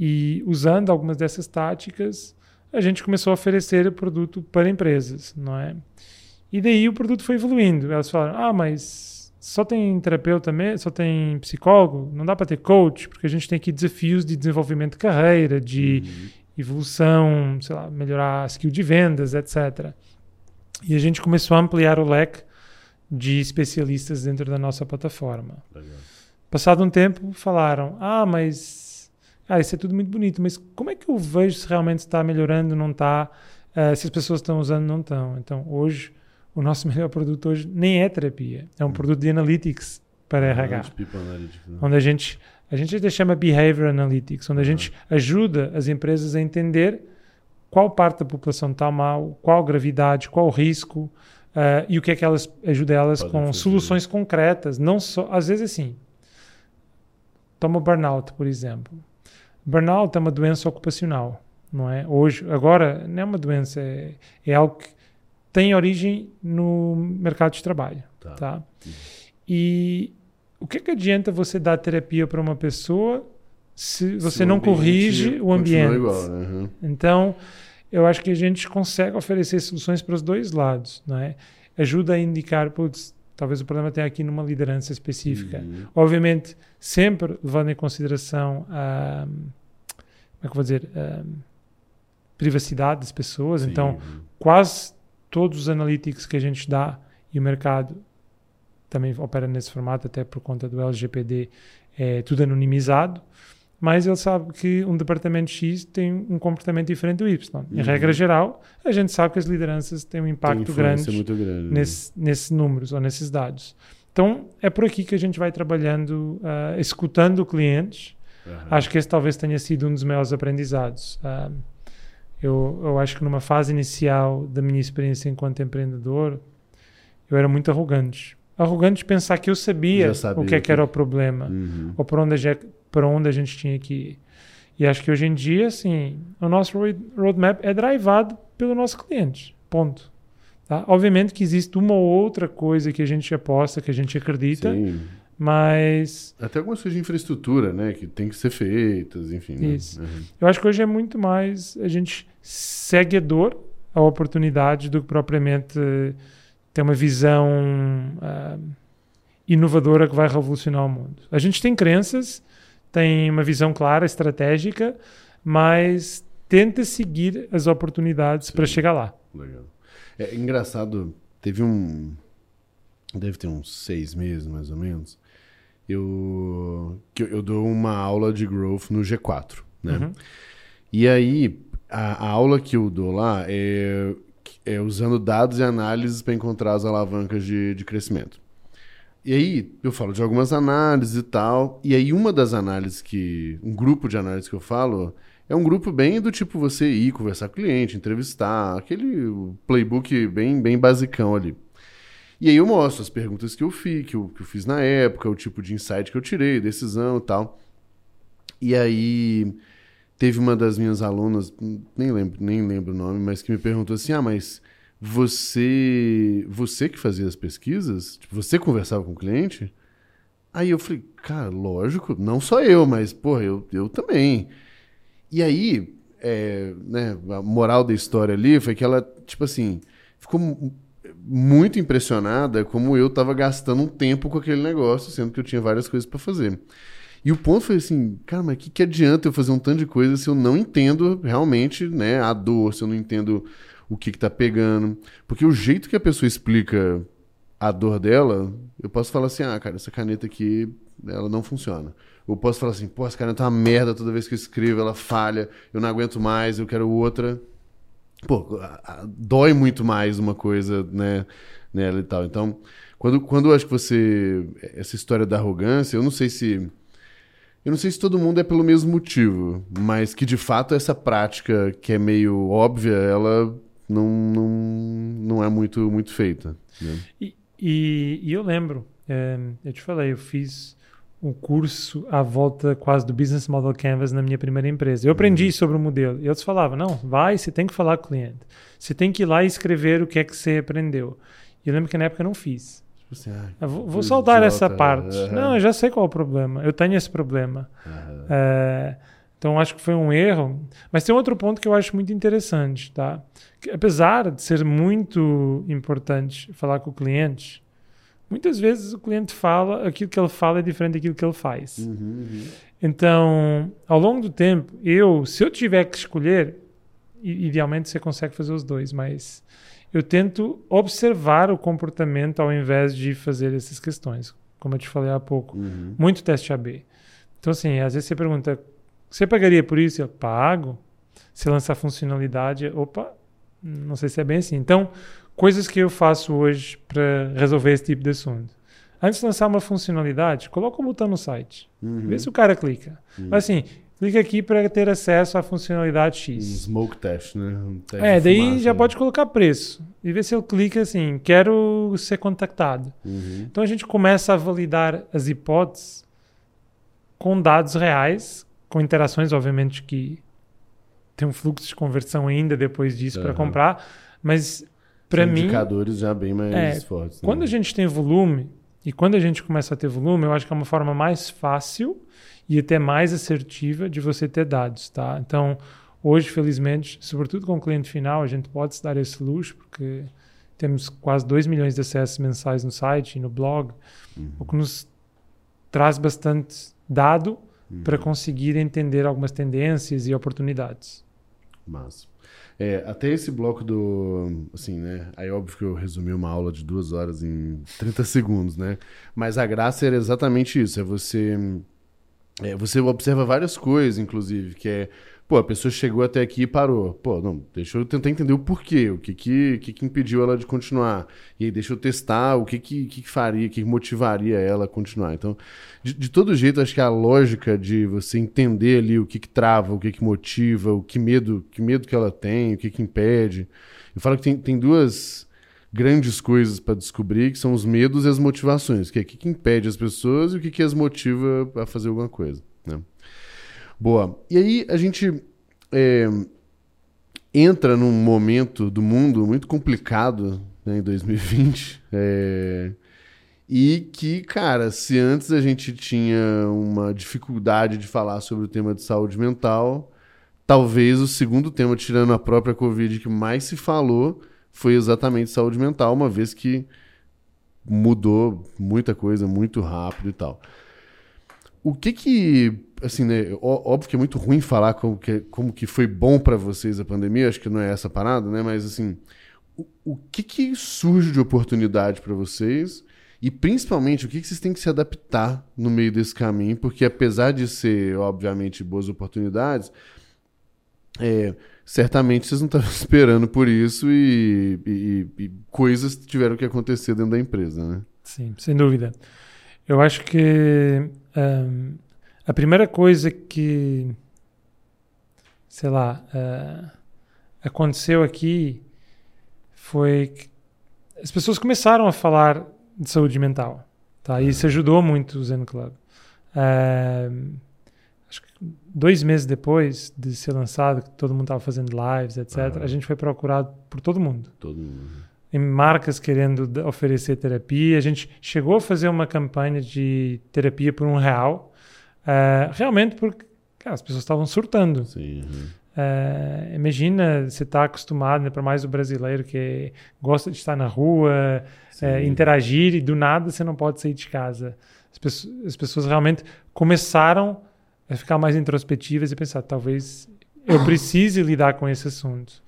Speaker 2: E usando algumas dessas táticas, a gente começou a oferecer o produto para empresas, não é? E daí o produto foi evoluindo. Elas falaram: ah, mas só tem terapeuta mesmo, só tem psicólogo, não dá para ter coach, porque a gente tem aqui desafios de desenvolvimento de carreira, de
Speaker 1: Uhum.
Speaker 2: evolução, sei lá, melhorar a skill de vendas, etc. E a gente começou a ampliar o leque de especialistas dentro da nossa plataforma.
Speaker 1: Legal.
Speaker 2: Passado um tempo, falaram: Ah, mas. Ah, isso é tudo muito bonito, mas como é que eu vejo se realmente está melhorando, não está? eh, se as pessoas estão usando, não estão. Então, hoje, o nosso melhor produto hoje nem é terapia, é um produto de analytics para RH,
Speaker 1: Ah, Analytics, né?
Speaker 2: onde a gente a gente até chama Behavior Analytics, onde a gente ajuda as empresas a entender qual parte da população está mal, qual gravidade, qual risco eh, e o que é que elas ajuda elas
Speaker 1: Podem
Speaker 2: com
Speaker 1: fazer.
Speaker 2: soluções concretas, não só às vezes assim. Toma burnout, por exemplo. Burnout é uma doença ocupacional, não é? Hoje, agora, não é uma doença, é, é algo que tem origem no mercado de trabalho,
Speaker 1: Tá.
Speaker 2: tá? E o que, que adianta você dar terapia para uma pessoa se você
Speaker 1: Se
Speaker 2: não corrige o ambiente?
Speaker 1: igual, né? Uhum.
Speaker 2: Então, eu acho que a gente consegue oferecer soluções para os dois lados, não é? Ajuda a indicar, putz, talvez o problema tenha aqui numa liderança específica.
Speaker 1: Uhum.
Speaker 2: Obviamente, sempre levando em consideração a, como é que eu vou dizer, a privacidade das pessoas.
Speaker 1: Sim,
Speaker 2: Então,
Speaker 1: uhum.
Speaker 2: quase todos os analytics que a gente dá e o mercado também opera nesse formato, até por conta do LGPD, é tudo anonimizado. Mas ele sabe que um departamento X tem um comportamento diferente do Y. Em
Speaker 1: Uhum.
Speaker 2: regra geral, a gente sabe que as lideranças têm um impacto grande
Speaker 1: grande.
Speaker 2: nesse, nesses números ou nesses dados. Então, é por aqui que a gente vai trabalhando, ah, escutando clientes.
Speaker 1: Aham.
Speaker 2: Acho que esse talvez tenha sido um dos meus aprendizados. Ah, eu, eu acho que numa fase inicial da minha experiência enquanto empreendedor, eu era muito arrogante. Arrogante de pensar que eu sabia,
Speaker 1: sabia
Speaker 2: o que, é que era o problema
Speaker 1: Uhum.
Speaker 2: ou para onde, a gente- para onde a gente tinha que ir. E acho que hoje em dia, assim, o nosso road- roadmap é drivado pelo nosso cliente. Ponto. Tá? Obviamente que existe uma ou outra coisa que a gente aposta, que a gente acredita,
Speaker 1: Sim.
Speaker 2: Mas
Speaker 1: Até algumas coisas de infraestrutura, né? Que tem que ser feitas, enfim. né?
Speaker 2: Isso.
Speaker 1: Uhum.
Speaker 2: eu acho que hoje é muito mais a gente segue a dor, a oportunidade, do que propriamente ter uma visão ah, inovadora que vai revolucionar o mundo. A gente tem crenças, tem uma visão clara, estratégica, mas tenta seguir as oportunidades para chegar lá.
Speaker 1: Legal. É engraçado, teve um. Deve ter uns seis meses, mais ou menos. Eu, que eu, dou uma aula de growth no G4, né?
Speaker 2: Uhum.
Speaker 1: E aí, a, a aula que eu dou lá é, é usando dados e análises para encontrar as alavancas de, de crescimento. E aí, eu falo de algumas análises e tal. E aí, uma das análises que. Um grupo de análises que eu falo é um grupo bem do tipo você ir conversar com o cliente, entrevistar, aquele playbook bem, bem basicão ali. E aí eu mostro as perguntas que eu fiz, que eu, que eu fiz na época, o tipo de insight que eu tirei, decisão e tal. E aí teve uma das minhas alunas, nem lembro, nem lembro o nome, mas que me perguntou assim: "Ah, mas você, você que fazia as pesquisas? Tipo, você conversava com o cliente?" Aí eu falei: "Cara, lógico, não só eu, mas porra, eu, eu também." E aí, é, né, a moral da história ali foi que ela, tipo assim, ficou muito impressionada como eu estava gastando um tempo com aquele negócio, sendo que eu tinha várias coisas para fazer. E o ponto foi assim, cara, mas que, que adianta eu fazer um tanto de coisa se eu não entendo realmente né, a dor, se eu não entendo o que, que tá pegando. Porque o jeito que a pessoa explica a dor dela, eu posso falar assim, ah, cara, essa caneta aqui, ela não funciona. Eu posso falar assim, pô, essa caneta é uma merda, toda vez que eu escrevo ela falha, eu não aguento mais, eu quero outra. Pô, dói muito mais uma coisa, né, nela e tal. Então, quando, quando eu acho que você. Essa história da arrogância, eu não sei se. Eu não sei se todo mundo é pelo mesmo motivo, mas que de fato essa prática que é meio óbvia, ela não, não, não é muito, muito feita. Né?
Speaker 2: E, e, e, eu lembro, é, eu te falei, eu fiz um curso à volta quase do Business Model Canvas na minha primeira empresa. Eu aprendi uhum. sobre o modelo. Eles falavam, não, vai, você tem que falar com o cliente. Você tem que ir lá e escrever o que é que você aprendeu. E eu lembro que na época eu não fiz. Tipo assim, ah, vou, vou soltar essa parte. Uhum. Não, eu já sei qual é o problema. Eu tenho esse problema. Uhum. É, então acho que foi um erro. Mas tem outro ponto que eu acho muito interessante, tá? Que, apesar de ser muito importante falar com o cliente, muitas vezes o cliente fala, aquilo que ele fala é diferente daquilo que ele faz. Uhum, uhum. Então, ao longo do tempo, eu, se eu tiver que escolher, idealmente você consegue fazer os dois, mas eu tento observar o comportamento ao invés de fazer essas questões, como eu te falei há pouco. Uhum. Muito teste AB. Então, assim, às vezes você pergunta, você pagaria por isso? Eu pago. Se lançar funcionalidade, opa, não sei se é bem assim. Então, coisas que eu faço hoje para resolver esse tipo de assunto. Antes de lançar uma funcionalidade, coloca o botão no site. Uhum. Vê se o cara clica. Uhum. Mas assim, clica aqui para ter acesso à funcionalidade X.
Speaker 1: Um smoke test, né? Um
Speaker 2: é, daí fumaça, já né? pode colocar preço. E ver se ele clica assim, quero ser contactado. Uhum. Então a gente começa a validar as hipóteses com dados reais, com interações, obviamente, que tem um fluxo de conversão ainda depois disso para comprar, mas para mim.
Speaker 1: Indicadores já bem mais é, fortes.
Speaker 2: Né? Quando a gente tem volume, e quando a gente começa a ter volume, eu acho que é uma forma mais fácil e até mais assertiva de você ter dados, tá? Então, hoje, felizmente, sobretudo com o cliente final, a gente pode se dar esse luxo, porque temos quase 2 milhões de acessos mensais no site e no blog, uhum. o que nos traz bastante dado uhum. para conseguir entender algumas tendências e oportunidades.
Speaker 1: Massa. É, até esse bloco do. Assim, né? Aí, óbvio que eu resumi uma aula de duas horas em 30 segundos, né? Mas a graça era exatamente isso: é você. É, você observa várias coisas, inclusive, que é Pô, a pessoa chegou até aqui e parou. Pô, não, deixa eu tentar entender o porquê, o que que, que, que impediu ela de continuar. E aí deixa eu testar o que que, que faria, o que motivaria ela a continuar. Então, de, de, todo jeito, acho que a lógica de você entender ali o que que trava, o que que motiva, o que medo, que medo que ela tem, o que que impede. Eu falo que tem, tem duas grandes coisas para descobrir, que são os medos e as motivações, que é o que, que impede as pessoas e o que, que as motiva a fazer alguma coisa, né? Boa. E aí a gente é, entra num momento do mundo muito complicado né, em 2020. É, e que, cara, se antes a gente tinha uma dificuldade de falar sobre o tema de saúde mental, talvez o segundo tema, tirando a própria Covid, que mais se falou foi exatamente saúde mental, uma vez que mudou muita coisa muito rápido e tal. O que que assim, né, óbvio que é muito ruim falar como que, como que foi bom para vocês a pandemia, acho que não é essa parada, né? Mas assim, o, o que que surge de oportunidade para vocês? E principalmente, o que, que vocês têm que se adaptar no meio desse caminho? Porque apesar de ser, obviamente, boas oportunidades, é, certamente vocês não estavam [LAUGHS] esperando por isso e, e, e, coisas tiveram que acontecer dentro da empresa, né?
Speaker 2: Sim, sem dúvida. Eu acho que um, a primeira coisa que, sei lá, uh, aconteceu aqui foi que as pessoas começaram a falar de saúde mental. Tá? E isso ajudou muito o Zen Club. Uh, acho que dois meses depois de ser lançado, que todo mundo estava fazendo lives, etc., a gente foi procurado por todo mundo.
Speaker 1: Todo mundo.
Speaker 2: Em marcas querendo oferecer terapia. A gente chegou a fazer uma campanha de terapia por um real, uh, realmente porque cara, as pessoas estavam surtando.
Speaker 1: Sim. uhum.
Speaker 2: Uh, imagina você está acostumado, né, para mais o brasileiro que gosta de estar na rua, uh, interagir e do nada você não pode sair de casa. As pessoas, as pessoas, realmente começaram a ficar mais introspectivas e pensar, talvez eu precise lidar com esse assunto.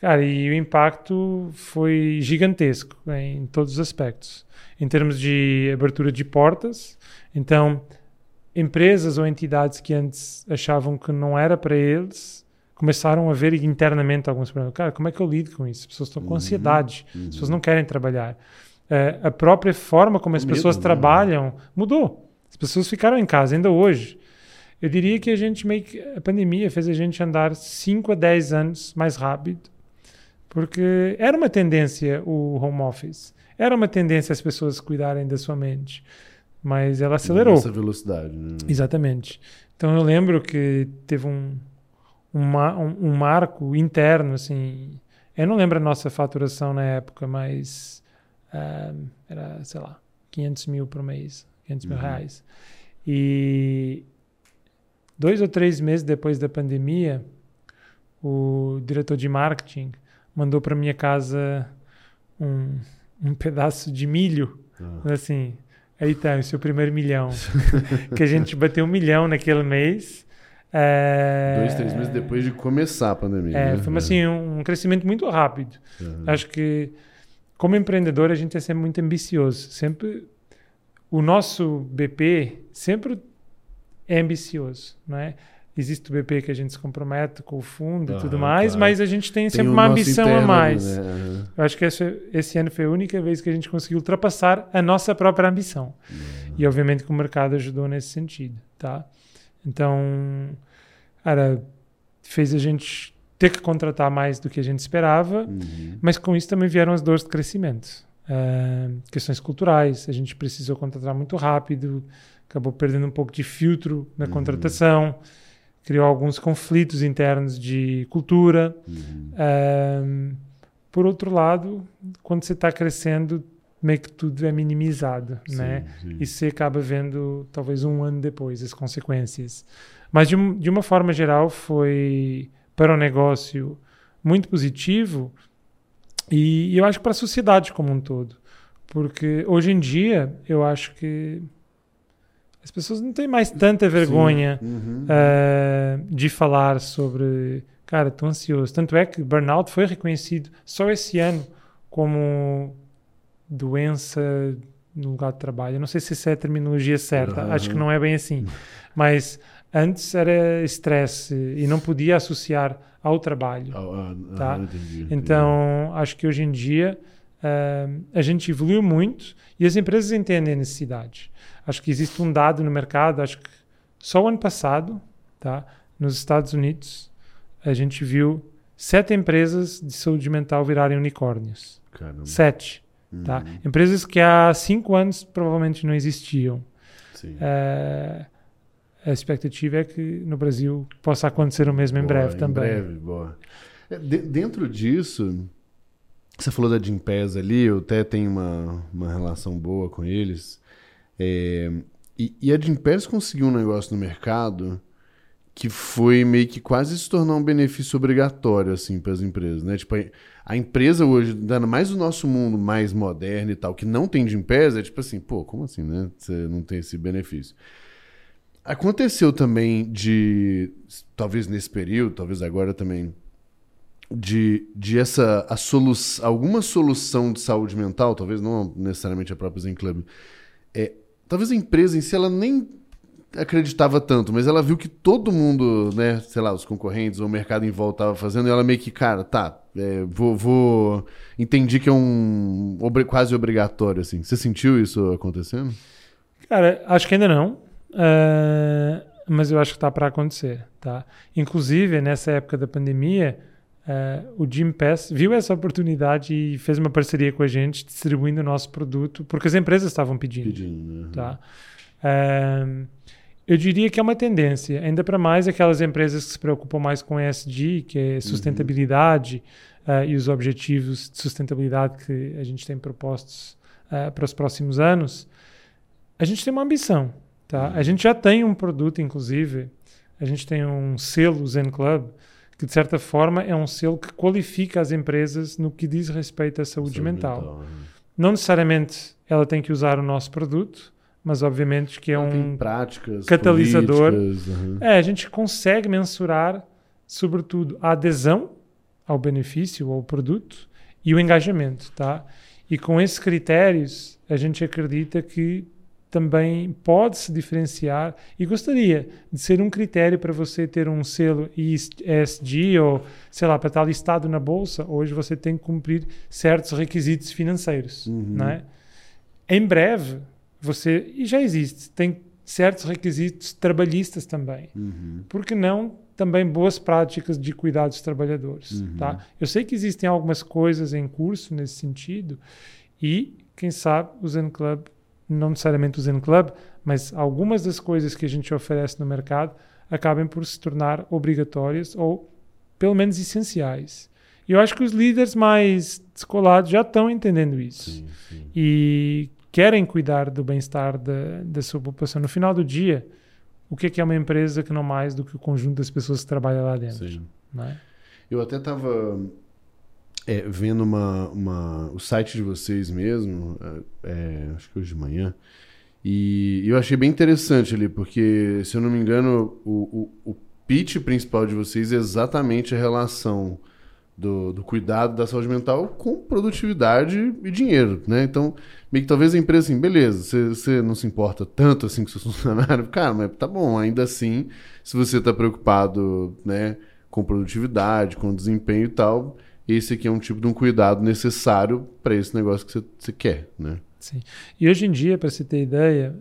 Speaker 2: Cara, e o impacto foi gigantesco né, em todos os aspectos. Em termos de abertura de portas, então empresas ou entidades que antes achavam que não era para eles começaram a ver internamente alguns problemas. Cara, como é que eu lido com isso? As pessoas estão com uhum, ansiedade, uhum. as pessoas não querem trabalhar. É, a própria forma como as pessoas né? trabalham mudou. As pessoas ficaram em casa ainda hoje. Eu diria que a gente meio que, a pandemia fez a gente andar 5 a 10 anos mais rápido, porque era uma tendência o home office. Era uma tendência as pessoas cuidarem da sua mente, mas ela acelerou.
Speaker 1: Essa velocidade. Né?
Speaker 2: Exatamente. Então eu lembro que teve um um, um, marco interno, assim. Eu não lembro a nossa faturação na época, mas uh, era, sei lá, 500 mil por mês, 500 mil uhum. reais. E dois ou três meses depois da pandemia, o diretor de marketing mandou para minha casa um, um pedaço de milho, uhum. assim, aí tá, o seu primeiro milhão. que a gente bateu um milhão naquele mês
Speaker 1: é... Dois, três meses depois de começar a pandemia.
Speaker 2: É, né? Foi assim, um, um crescimento muito rápido. Uhum. Acho que, como empreendedor, a gente é sempre muito ambicioso. Sempre, o nosso BP sempre é ambicioso, não é? Existe o BP que a gente se compromete com o fundo e tudo mais, claro. mas a gente tem, tem sempre uma ambição interno, a mais. Né? Eu acho que esse, esse, ano foi a única vez que a gente conseguiu ultrapassar a nossa própria ambição. Uhum. E obviamente que o mercado ajudou nesse sentido, tá? Então, era, fez a gente ter que contratar mais do que a gente esperava, uhum. mas com isso também vieram as dores de crescimento. Uh, questões culturais, a gente precisou contratar muito rápido, acabou perdendo um pouco de filtro na uhum. contratação, criou alguns conflitos internos de cultura. Uhum. Uh, por outro lado, quando você está crescendo, meio que tudo é minimizado, sim, né? Sim. E você acaba vendo, talvez um ano depois, as consequências. Mas, de, de uma forma geral, foi para o negócio muito positivo e, e eu acho para a sociedade como um todo. Porque hoje em dia, eu acho que as pessoas não têm mais tanta vergonha uhum. uh, de falar sobre, cara, estou ansioso. Tanto é que burnout foi reconhecido só esse ano como doença no lugar de trabalho. Eu não sei se essa é a terminologia certa, uhum. acho que não é bem assim. Mas antes era estresse e não podia associar ao trabalho. Oh, tá? entendi. Então, acho que hoje em dia uh, a gente evoluiu muito e as empresas entendem a necessidade. Acho que existe um dado no mercado, acho que só o ano passado, tá? nos Estados Unidos, a gente viu sete empresas de saúde mental virarem unicórnios. Caramba. Sete. Tá? Uhum. Empresas que há cinco anos provavelmente não existiam. É, a expectativa é que no Brasil possa acontecer o mesmo boa, em breve também.
Speaker 1: Em breve, boa. É, de, dentro disso, você falou da Gimpass ali, eu até tenho uma, uma relação boa com eles. É, e, e, a Gimpass conseguiu um negócio no mercado que foi meio que quase se tornar um benefício obrigatório assim para as empresas, né? Tipo, a empresa hoje, dando mais o nosso mundo mais moderno e tal, que não tem de empresa, é tipo assim, pô, como assim, né? Você não tem esse benefício. Aconteceu também de, talvez nesse período, talvez agora também, de, de essa a solu alguma solução de saúde mental, talvez não necessariamente a própria Zen Club, é, talvez a empresa em si ela nem acreditava tanto, mas ela viu que todo mundo, né, sei lá, os concorrentes ou o mercado em volta estava fazendo, e ela meio que, cara, tá, é, vou, vou, Entendi que é um quase obrigatório, assim. Você sentiu isso acontecendo?
Speaker 2: Cara, acho que ainda não, uh, mas eu acho que está para acontecer, tá? Inclusive, nessa época da pandemia, Uh, o Jim Pass viu essa oportunidade e fez uma parceria com a gente, distribuindo o nosso produto, porque as empresas estavam pedindo.
Speaker 1: Pedindo, né?
Speaker 2: Tá? Uh, eu diria que é uma tendência, ainda para mais aquelas empresas que se preocupam mais com ESG, que é sustentabilidade, uhum. uh, e os objetivos de sustentabilidade que a gente tem propostos para os próximos anos. A gente tem uma ambição. Tá? Uhum. A gente já tem um produto, inclusive, a gente tem um selo Zen Club, que de certa forma é um selo que qualifica as empresas no que diz respeito à saúde, saúde mental. mental. Né? Não necessariamente ela tem que usar o nosso produto, mas obviamente que é um
Speaker 1: práticas,
Speaker 2: catalisador.
Speaker 1: Uhum.
Speaker 2: É, a gente consegue mensurar, sobretudo, a adesão ao benefício, ao produto e o engajamento, tá? E com esses critérios, a gente acredita que também pode se diferenciar e gostaria de ser um critério para você ter um selo ESG ou, sei lá, para estar listado na bolsa, hoje você tem que cumprir certos requisitos financeiros, uhum. não é? Em breve, você, e já existe, tem certos requisitos trabalhistas também.
Speaker 1: Uhum.
Speaker 2: Por que não também boas práticas de cuidar dos trabalhadores, uhum. tá? Eu sei que existem algumas coisas em curso nesse sentido e, quem sabe, o Zen Club não necessariamente o Zen Club, mas algumas das coisas que a gente oferece no mercado acabem por se tornar obrigatórias ou pelo menos essenciais. E eu acho que os líderes mais descolados já estão entendendo isso.
Speaker 1: Sim, sim.
Speaker 2: E querem cuidar do bem-estar da, da sua população. No final do dia, o que é, que é uma empresa que não mais do que o conjunto das pessoas que trabalham lá dentro?
Speaker 1: Sim.
Speaker 2: É?
Speaker 1: Eu até estava é, vendo uma, uma, o site de vocês mesmo, é, é, acho que hoje de manhã, e eu achei bem interessante ali, porque, se eu não me engano, o, o, o pitch principal de vocês é exatamente a relação do, do, cuidado da saúde mental com produtividade e dinheiro, né? Então, meio que talvez a empresa assim, beleza, você, não se importa tanto assim com seus [LAUGHS] funcionários, cara, mas tá bom, ainda assim, se você está preocupado, né, com produtividade, com desempenho e tal, esse aqui é um tipo de um cuidado necessário para esse negócio que você, quer, né?
Speaker 2: Sim. E hoje em dia, para você ter ideia,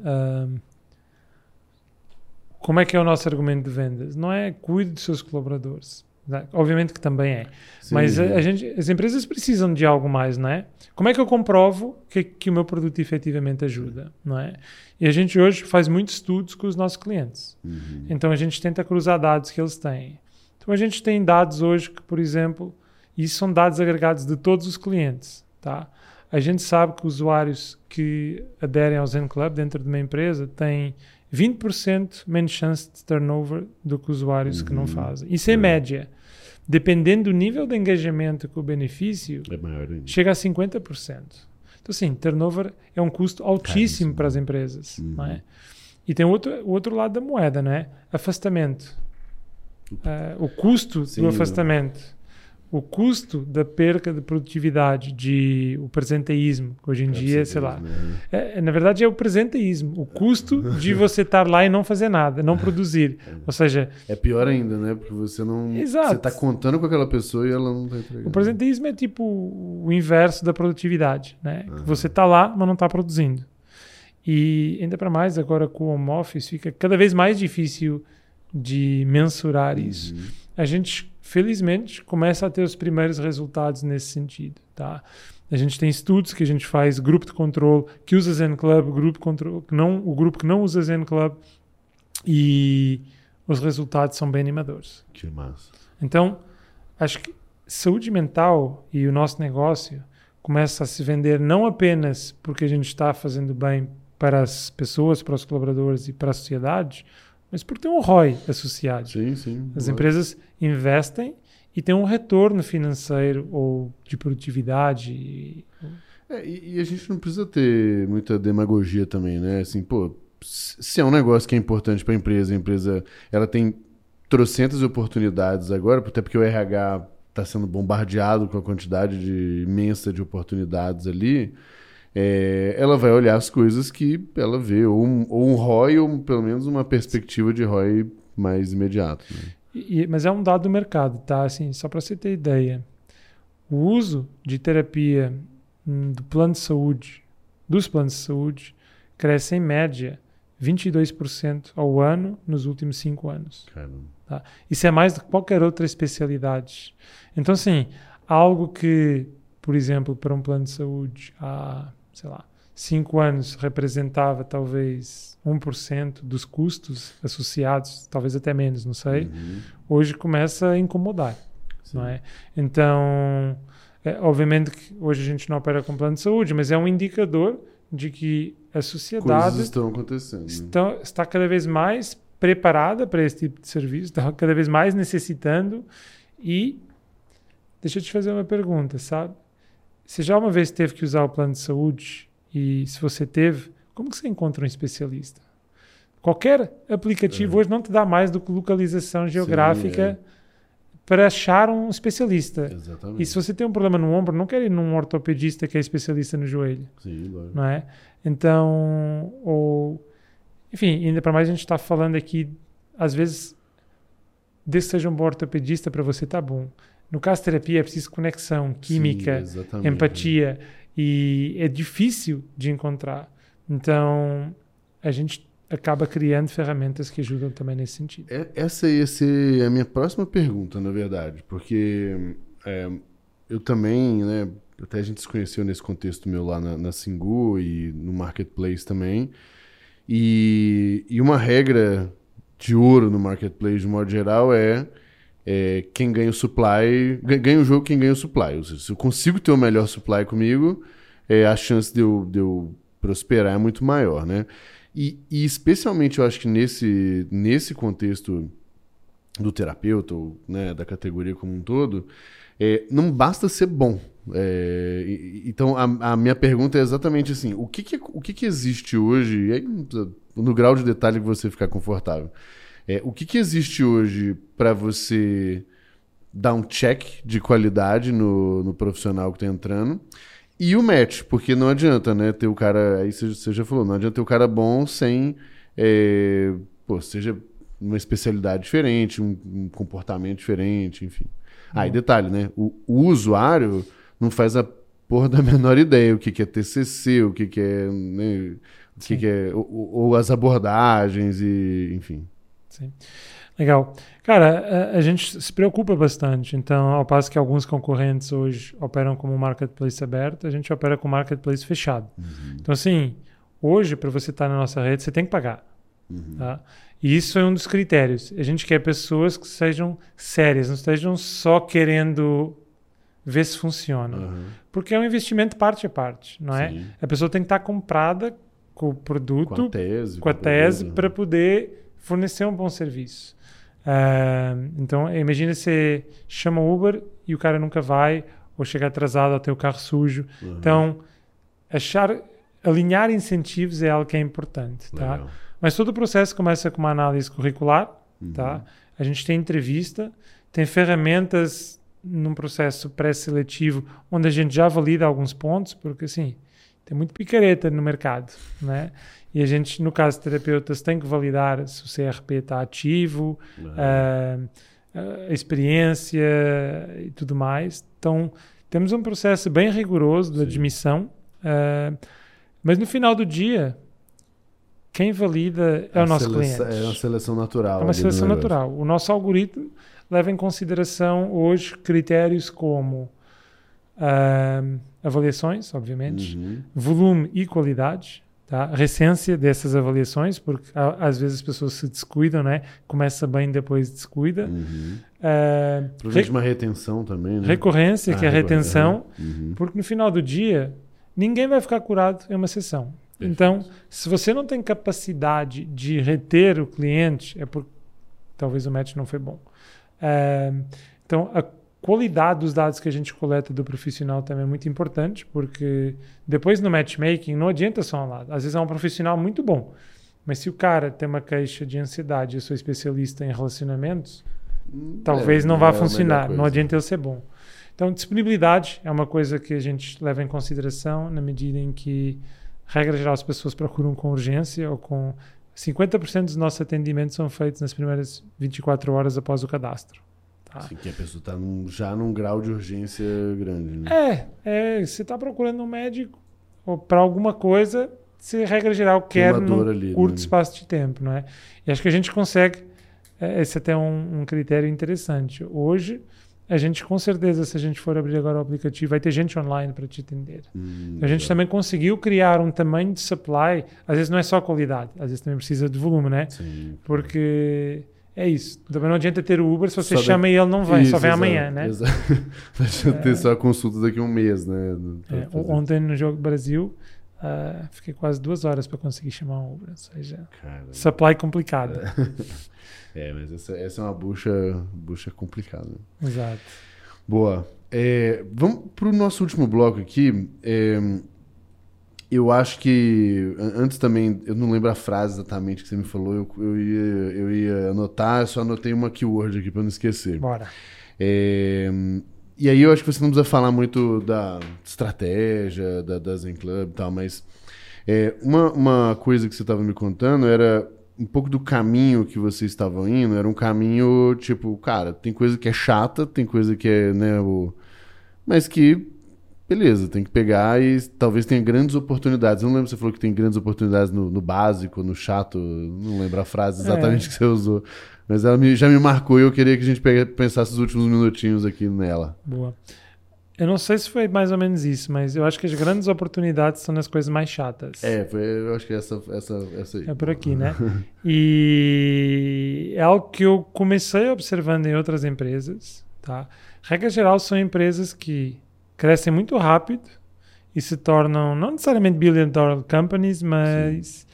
Speaker 2: como é que é o nosso argumento de vendas? Não é cuide dos seus colaboradores. Né? Obviamente que também é. Sim. Mas a, a, gente, as empresas precisam de algo mais, não é? Como é que eu comprovo que, que o meu produto efetivamente ajuda, não é? E a gente hoje faz muitos estudos com os nossos clientes.
Speaker 1: Uhum.
Speaker 2: Então a gente tenta cruzar dados que eles têm. Então a gente tem dados hoje que, por exemplo, isso são dados agregados de todos os clientes, tá? A gente sabe que usuários que aderem ao Zen Club dentro de uma empresa têm 20% menos chance de turnover do que usuários uhum. que não uhum. fazem. Isso é, é média. Dependendo do nível de engajamento com o benefício,
Speaker 1: é
Speaker 2: chega a 50%. Então, assim, turnover é um custo altíssimo para as empresas. Uhum. Não é? E tem outro, o outro lado da moeda, né? Afastamento. Uh, o custo Sim, do afastamento o custo da perca de produtividade, de o presenteísmo, que hoje em é dia, sei lá, é, na verdade é o presenteísmo, o custo [LAUGHS] de você estar lá e não fazer nada, não produzir. Ou seja,
Speaker 1: é pior ainda, né? Porque você não, Exato. você está contando com aquela pessoa e ela não está entregando.
Speaker 2: O presenteísmo é tipo o inverso da produtividade, né? Uhum. Você está lá, mas não está produzindo. E ainda para mais agora com o home office fica cada vez mais difícil de mensurar uhum. isso. A gente felizmente, começa a ter os primeiros resultados nesse sentido. Tá? A gente tem estudos que a gente faz, grupo de controle que usa Zen Club, grupo controle, que não, o grupo que não usa Zen Club, e os resultados são bem animadores.
Speaker 1: Que massa.
Speaker 2: Então, acho que saúde mental e o nosso negócio começa a se vender não apenas porque a gente está fazendo bem para as pessoas, para os colaboradores e para a sociedade, mas porque tem um ROI associado.
Speaker 1: Sim, sim.
Speaker 2: As empresas investem e tem um retorno financeiro ou de produtividade.
Speaker 1: É, e, e, a gente não precisa ter muita demagogia também, né? Assim, pô, se é um negócio que é importante para a empresa, a empresa ela tem trocentas oportunidades agora, até porque o RH está sendo bombardeado com a quantidade de, imensa de oportunidades ali é, ela vai olhar as coisas que ela vê, ou um, ou um ROI, ou pelo menos uma perspectiva de ROI mais imediato. Né?
Speaker 2: E, mas é um dado do mercado, tá? Assim, só para você ter ideia. O uso de terapia hum, do plano de saúde, dos planos de saúde, cresce em média 22% ao ano nos últimos cinco anos. Tá? Isso é mais do que qualquer outra especialidade. Então, assim, algo que, por exemplo, para um plano de saúde há, sei lá, cinco anos representava talvez 1% dos custos associados, talvez até menos, não sei,
Speaker 1: Uhum.
Speaker 2: hoje começa a incomodar,
Speaker 1: Sim.
Speaker 2: não é? Então, é, obviamente que hoje a gente não opera com plano de saúde, mas é um indicador de que a sociedade
Speaker 1: Coisas estão acontecendo.
Speaker 2: está, está cada vez mais preparada para esse tipo de serviço, está cada vez mais necessitando e deixa eu te fazer uma pergunta, sabe? Você já uma vez teve que usar o plano de saúde e se você teve, como que você encontra um especialista? Qualquer aplicativo hoje não te dá mais do que localização geográfica para achar um especialista.
Speaker 1: Exatamente.
Speaker 2: E se você tem um problema no ombro, não quer ir num ortopedista que é especialista no joelho
Speaker 1: Sim, lógico.
Speaker 2: não é? Então, ou, enfim, ainda para mais a gente está falando aqui, às vezes, desde que seja um bom ortopedista para você, tá bom. No caso terapia é preciso conexão, química,
Speaker 1: Sim,
Speaker 2: empatia, e é difícil de encontrar. Então, a gente acaba criando ferramentas que ajudam também nesse sentido.
Speaker 1: É- Essa ia ser a minha próxima pergunta, na verdade, porque é, eu também, né, até a gente se conheceu nesse contexto meu lá na, na Singu e no Marketplace também, e, e uma regra de ouro no Marketplace, de modo geral, é, é quem ganha o supply, ga- ganha o jogo quem ganha o supply, se eu consigo ter o melhor supply comigo, é, a chance de eu, de eu prosperar é muito maior, né? E, e especialmente eu acho que nesse, nesse contexto do terapeuta, ou né, da categoria como um todo, é, não basta ser bom. É, então a, a minha pergunta é exatamente assim: o que, que, o que, que existe hoje, aí no grau de detalhe que você ficar confortável, é, o que, que existe hoje para você dar um check de qualidade no, no profissional que está entrando? E o match, porque não adianta, né, ter o cara. Aí você, já falou, não adianta ter o cara bom sem. é, pô, seja uma especialidade diferente, um, um comportamento diferente, enfim. Ah, e detalhe, né? O, o usuário não faz a porra da [LAUGHS] menor ideia o que, que é TCC, o que, que é. Né, o que, que é. Ou, ou as abordagens, e enfim.
Speaker 2: Sim. Legal. Cara, a, a gente se preocupa bastante. Então, ao passo que alguns concorrentes hoje operam como marketplace aberto, a gente opera com marketplace fechado. Então, assim, hoje, para você estar na nossa rede, você tem que pagar. Tá? E isso é um dos critérios. A gente quer pessoas que sejam sérias, não estejam só querendo ver se funciona.
Speaker 1: Aham.
Speaker 2: Porque é um investimento parte a parte, não é?
Speaker 1: Sim.
Speaker 2: A pessoa tem que estar comprada com o produto
Speaker 1: Com a tese.
Speaker 2: para poder fornecer um bom serviço. Ah, então, imagina você chama o Uber e o cara nunca vai, ou chega atrasado ou tem o carro sujo.
Speaker 1: Uhum.
Speaker 2: Então, achar, alinhar incentivos é algo que é importante, tá?
Speaker 1: Legal.
Speaker 2: Mas todo o processo começa com uma análise curricular, tá? A gente tem entrevista, tem ferramentas num processo pré-seletivo onde a gente já valida alguns pontos, porque assim, tem muito picareta no mercado, né? E a gente, no caso de terapeutas, tem que validar se o CRP está ativo, ah, a experiência e tudo mais. Então, temos um processo bem rigoroso de admissão, ah, mas no final do dia, quem valida é
Speaker 1: A
Speaker 2: o nosso
Speaker 1: seleção-
Speaker 2: cliente.
Speaker 1: É uma seleção natural.
Speaker 2: É uma seleção natural. O nosso algoritmo leva em consideração hoje critérios como ahm, avaliações, obviamente,
Speaker 1: Uhum.
Speaker 2: volume e qualidade, tá? recência dessas avaliações, porque às vezes as pessoas se descuidam, né? começa bem depois descuida.
Speaker 1: Uhum.
Speaker 2: Ah,
Speaker 1: Provavelmente uma retenção também, né?
Speaker 2: recorrência,
Speaker 1: Ah,
Speaker 2: que é a retenção,
Speaker 1: Uhum.
Speaker 2: porque no final do dia ninguém vai ficar curado em uma sessão.
Speaker 1: Perfeito.
Speaker 2: Então, se você não tem capacidade de reter o cliente, é porque talvez o match não foi bom. Ah, então, a qualidade dos dados que a gente coleta do profissional também é muito importante, porque depois no matchmaking não adianta só um lado. Às vezes é um profissional muito bom, mas se o cara tem uma queixa de ansiedade e eu sou especialista em relacionamentos, talvez
Speaker 1: É,
Speaker 2: não
Speaker 1: é
Speaker 2: vá
Speaker 1: melhor
Speaker 2: funcionar. Não adianta ele ser bom. Então, disponibilidade é uma coisa que a gente leva em consideração na medida em que, regra geral, as pessoas procuram com urgência ou com 50% dos nossos atendimentos são feitos nas primeiras 24 horas após o cadastro. Tá?
Speaker 1: Assim, que a pessoa está já num grau de urgência grande, né?
Speaker 2: É, é, você está procurando um médico para alguma coisa, se regra geral quer num
Speaker 1: dor ali,
Speaker 2: curto
Speaker 1: né?
Speaker 2: espaço de tempo, não é? E acho que a gente consegue, eh, esse até é um, um critério interessante. Hoje, a gente com certeza, se a gente for abrir agora o aplicativo, vai ter gente online para te atender.
Speaker 1: Hum,
Speaker 2: A gente
Speaker 1: tá.
Speaker 2: também conseguiu criar um tamanho de supply, às vezes não é só qualidade, às vezes também precisa de volume, né?
Speaker 1: Sim.
Speaker 2: porque é isso. Também não adianta ter o Uber se você
Speaker 1: Só
Speaker 2: chama e ele não vem, só
Speaker 1: Isso,
Speaker 2: vem
Speaker 1: exato,
Speaker 2: amanhã, né?
Speaker 1: Exato. [LAUGHS] Deixa ter só a consulta daqui a um mês, né?
Speaker 2: É, ontem no jogo Brasil, ah, fiquei quase duas horas para conseguir chamar um Uber, ou seja,
Speaker 1: Cara,
Speaker 2: supply complicado. [LAUGHS]
Speaker 1: É, mas essa, essa é uma bucha, bucha complicada.
Speaker 2: Exato.
Speaker 1: Boa. É, vamos pro nosso último bloco aqui. Eu acho que. an- Antes também, eu não lembro a frase exatamente que você me falou. Eu, eu, ia, eu ia anotar, eu só anotei uma keyword aqui pra não esquecer.
Speaker 2: Bora.
Speaker 1: É, e aí eu acho que você não precisa falar muito da estratégia, da, da Zen Club e tal, mas é, uma, uma coisa que você estava me contando era um pouco do caminho que vocês estavam indo, era um caminho tipo, cara, tem coisa que é chata, tem coisa que é, né, o... mas que, beleza, tem que pegar e talvez tenha grandes oportunidades. Eu não lembro se você falou que tem grandes oportunidades no, no básico, no chato, não lembro a frase exatamente
Speaker 2: É.
Speaker 1: que você usou. Mas ela me- já me marcou e eu queria que a gente pega- pensasse os últimos minutinhos aqui nela.
Speaker 2: Boa. Eu não sei se foi mais ou menos isso, mas eu acho que as grandes oportunidades são nas coisas mais chatas.
Speaker 1: É, foi, eu acho que é essa, essa, essa aí.
Speaker 2: É por aqui, né? [LAUGHS] E é algo que eu comecei observando em outras empresas, tá? Regra geral, são empresas que crescem muito rápido e se tornam, não necessariamente billion dollar companies, mas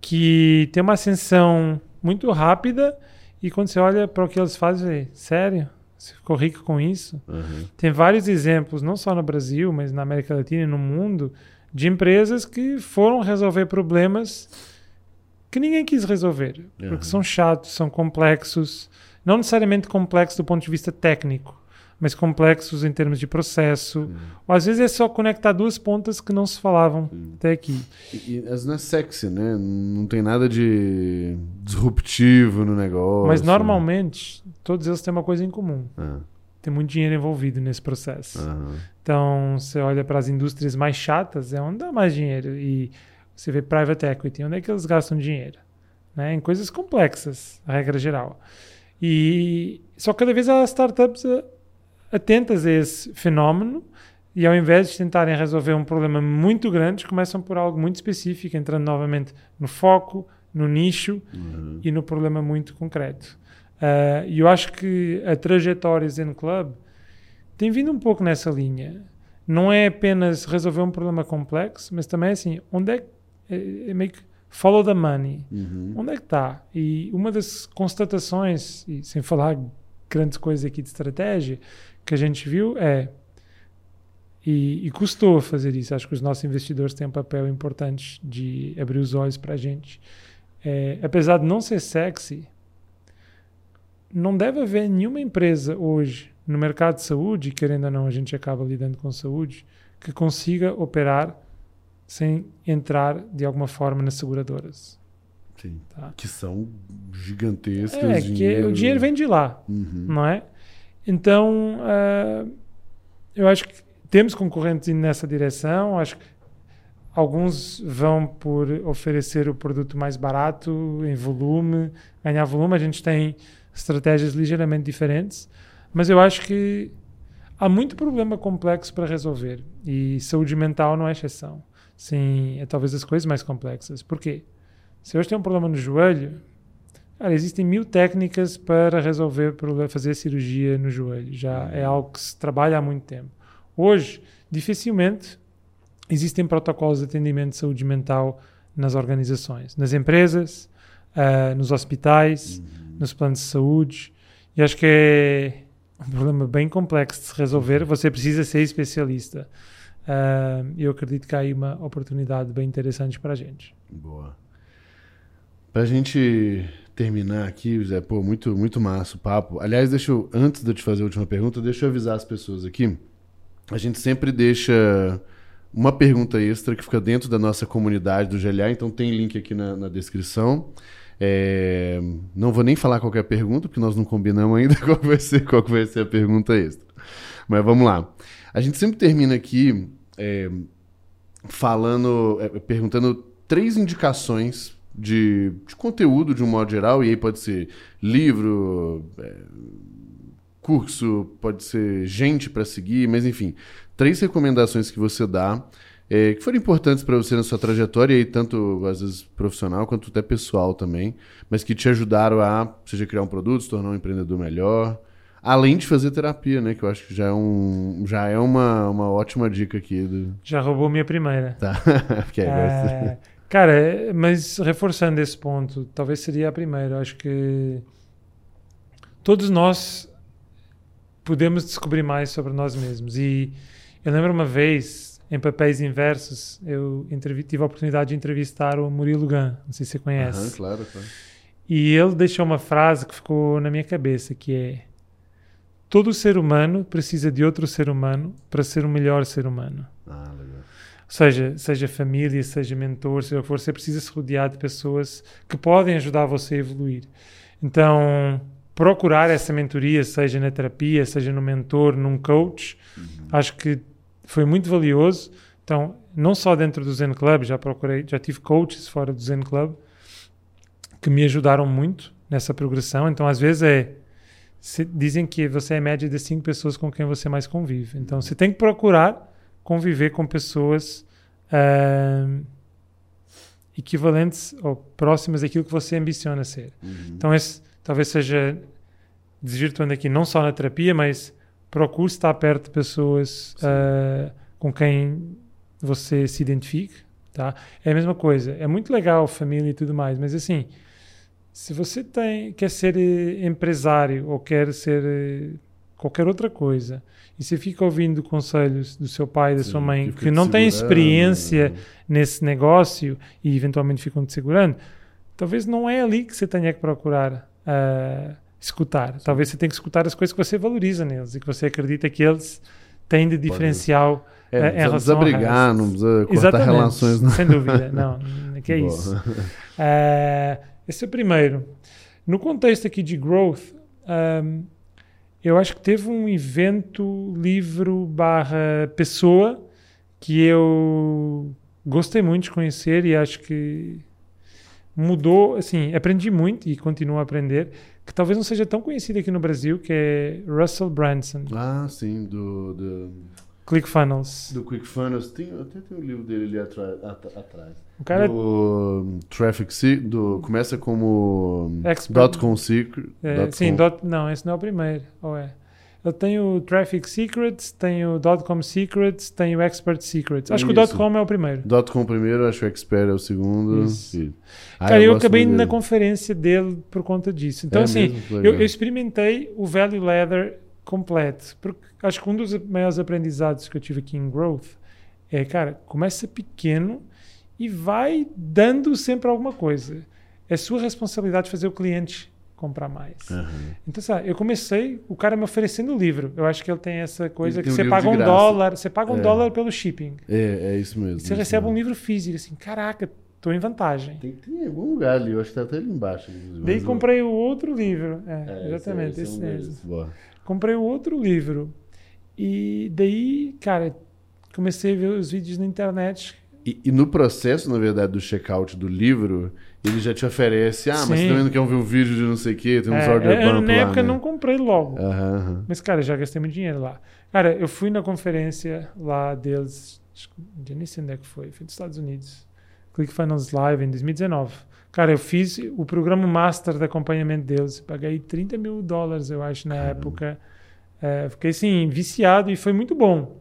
Speaker 2: que tem uma ascensão muito rápida e quando você olha para o que eles fazem, sério? Você ficou rico com isso?
Speaker 1: Uhum.
Speaker 2: Tem vários exemplos, não só no Brasil, mas na América Latina e no mundo, de empresas que foram resolver problemas que ninguém quis resolver,
Speaker 1: Uhum.
Speaker 2: porque são chatos, são complexos, não necessariamente complexos do ponto de vista técnico, mas complexos em termos de processo. Ou às vezes é só conectar duas pontas que não se falavam até aqui.
Speaker 1: E, e as não é sexy, né? Não tem nada de disruptivo no negócio.
Speaker 2: Mas normalmente todos eles têm uma coisa em comum:
Speaker 1: Ah,
Speaker 2: tem muito dinheiro envolvido nesse processo. Então, você olha para as indústrias mais chatas, é onde dá mais dinheiro. E você vê private equity, onde é que eles gastam dinheiro? Né? Em coisas complexas, a regra geral. E só cada vez há startups a- atentas a esse fenómeno e ao invés de tentarem resolver um problema muito grande, começam por algo muito específico, entrando novamente no foco, no nicho
Speaker 1: Uhum.
Speaker 2: e no problema muito concreto. Ah, E eu acho que a trajetória Zen Club tem vindo um pouco nessa linha. Não é apenas resolver um problema complexo, mas também assim, onde é que é, é meio que follow the money.
Speaker 1: Uhum.
Speaker 2: Onde é que está? E uma das constatações, e sem falar grandes coisas aqui de estratégia, que a gente viu é e, e custou fazer isso. Acho que os nossos investidores têm um papel importante de abrir os olhos para a gente. É, apesar de não ser sexy, não deve haver nenhuma empresa hoje no mercado de saúde, querendo ou não, a gente acaba lidando com saúde, que consiga operar sem entrar de alguma forma nas seguradoras.
Speaker 1: Sim.
Speaker 2: Tá?
Speaker 1: Que são gigantescas.
Speaker 2: É, que o dinheiro vem de lá,
Speaker 1: Uhum.
Speaker 2: não é? Então, ah, eu acho que temos concorrentes indo nessa direção. Acho que alguns vão por oferecer o produto mais barato, em volume, ganhar volume. A gente tem estratégias ligeiramente diferentes, mas eu acho que há muito problema complexo para resolver e saúde mental não é exceção. Sim, é talvez as coisas mais complexas. Por quê? Se hoje tem um problema no joelho, Cara, existem mil técnicas para resolver, fazer cirurgia no joelho. Já é algo que se trabalha há muito tempo. Hoje, dificilmente existem protocolos de atendimento de saúde mental nas organizações, nas empresas, ah, nos hospitais, nos planos de saúde. E acho que é um problema bem complexo de se resolver. Você precisa ser especialista. Ah, eu acredito que há aí uma oportunidade bem interessante para a gente.
Speaker 1: Boa. Pra gente terminar aqui, Zé, pô, muito, muito massa o papo. Aliás, deixa eu, antes de eu te fazer a última pergunta, deixa eu avisar as pessoas aqui. A gente sempre deixa uma pergunta extra que fica dentro da nossa comunidade do GLA, então tem link aqui na, na descrição. É, não vou nem falar qual que a pergunta, porque nós não combinamos ainda [LAUGHS] qual vai ser, qual vai ser a pergunta extra. Mas vamos lá. A gente sempre termina aqui é, falando, é, perguntando três indicações de, de conteúdo de um modo geral, e aí pode ser livro, é, curso, pode ser gente para seguir, mas enfim, três recomendações que você dá é, que foram importantes para você na sua trajetória, e tanto às vezes profissional quanto até pessoal também, mas que te ajudaram a, seja criar um produto, se tornar um empreendedor melhor, além de fazer terapia, né? Que eu acho que já é, um, já é uma, uma ótima dica aqui. Do...
Speaker 2: Já roubou minha primeira.
Speaker 1: Tá. [LAUGHS] okay,
Speaker 2: é, cara, mas reforçando esse ponto, talvez seria a primeira. Acho que todos nós podemos descobrir mais sobre nós mesmos. E eu lembro uma vez, em Papéis Inversos, eu tive a oportunidade de entrevistar o Murilo Gun, não sei se você conhece.
Speaker 1: Uhum, claro, claro.
Speaker 2: E ele deixou uma frase que ficou na minha cabeça, que é todo ser humano precisa de outro ser humano para ser o melhor ser humano.
Speaker 1: Ah,
Speaker 2: seja, seja família, seja mentor, seja o que for, você precisa se rodear de pessoas que podem ajudar você a evoluir. Então, procurar essa mentoria, seja na terapia, seja no mentor, num coach, uhum. acho que foi muito valioso. Então, não só dentro do Zen Club, já procurei, já tive coaches fora do Zen Club que me ajudaram muito nessa progressão. Então, às vezes é se, dizem que você é média de cinco pessoas com quem você mais convive. Então, você tem que procurar conviver com pessoas equivalentes ou próximas daquilo que você ambiciona ser. Uhum. Então, esse talvez seja desvirtuando aqui não só na terapia, mas procure estar perto de pessoas uh, com quem você se identifique, tá? É a mesma coisa. É muito legal família e tudo mais, mas assim, se você tem quer ser eh, empresário ou quer ser eh, qualquer outra coisa e você fica ouvindo conselhos do seu pai da Sim, sua mãe que não têm experiência né? nesse negócio e eventualmente ficam te segurando, talvez não é ali que você tenha que procurar uh, escutar. Sim. Talvez você tenha que escutar as coisas que você valoriza neles e que você acredita que eles têm de diferencial
Speaker 1: é, uh, em relação a brigar, não precisa cortar Exatamente, relações. Não.
Speaker 2: Sem dúvida, não, [LAUGHS] que é isso. Uh, esse é o primeiro. No contexto aqui de growth, um, eu acho que teve um evento, livro barra pessoa que eu gostei muito de conhecer e acho que mudou, assim, aprendi muito e continuo a aprender, que talvez não seja tão conhecido aqui no Brasil, que é Russell Branson.
Speaker 1: Ah, sim, do... do...
Speaker 2: ClickFunnels.
Speaker 1: Do ClickFunnels. Tem, até tem um livro dele ali atrás.
Speaker 2: O cara
Speaker 1: do Traffic do Começa como Expert. .com Secret.
Speaker 2: É,
Speaker 1: dot
Speaker 2: sim,
Speaker 1: com.
Speaker 2: dot, não, esse não é o primeiro. Ou é? Eu tenho o Traffic Secrets, tenho o .com Secrets, tenho o Expert Secrets. Acho Isso. que o .com é o primeiro.
Speaker 1: .com primeiro, acho que o Expert é o segundo. E...
Speaker 2: Ah, Cara, eu, eu acabei indo na conferência dele por conta disso. Então, é assim, eu, eu, experimentei o Value Ladder completo. Porque acho que um dos maiores aprendizados que eu tive aqui em Growth é, cara, começa pequeno e vai dando sempre alguma coisa. É sua responsabilidade fazer o cliente comprar mais. Uhum. Então, sabe, eu comecei, o cara me oferecendo o livro. Eu acho que ele tem essa coisa que você paga um dólar, você paga um é. dólar pelo shipping.
Speaker 1: É, é isso mesmo.
Speaker 2: você
Speaker 1: isso
Speaker 2: recebe
Speaker 1: mesmo.
Speaker 2: um livro físico, assim, caraca, estou em vantagem.
Speaker 1: Tem, tem algum lugar ali, eu acho que está até ali embaixo.
Speaker 2: Daí comprei o outro livro. É, é exatamente, esse, esse, esse mesmo. Comprei o outro livro. E daí, cara, comecei a ver os vídeos na internet
Speaker 1: e, e, no processo, na verdade, do checkout do livro, ele já te oferece, ah, Sim. mas você também não quer ver um vídeo de não sei o quê, tem uns é, order
Speaker 2: é, Na época
Speaker 1: né?
Speaker 2: não comprei logo.
Speaker 1: Uhum.
Speaker 2: Mas, cara, já gastei muito dinheiro lá. Cara, eu fui na conferência lá deles, já nem sei onde é que foi, foi dos Estados Unidos. ClickFunnels Live em 2019. Cara, eu fiz o programa master de acompanhamento deles, paguei 30 mil dólares, eu acho, na Caramba. época. É, fiquei, assim, viciado e foi muito bom,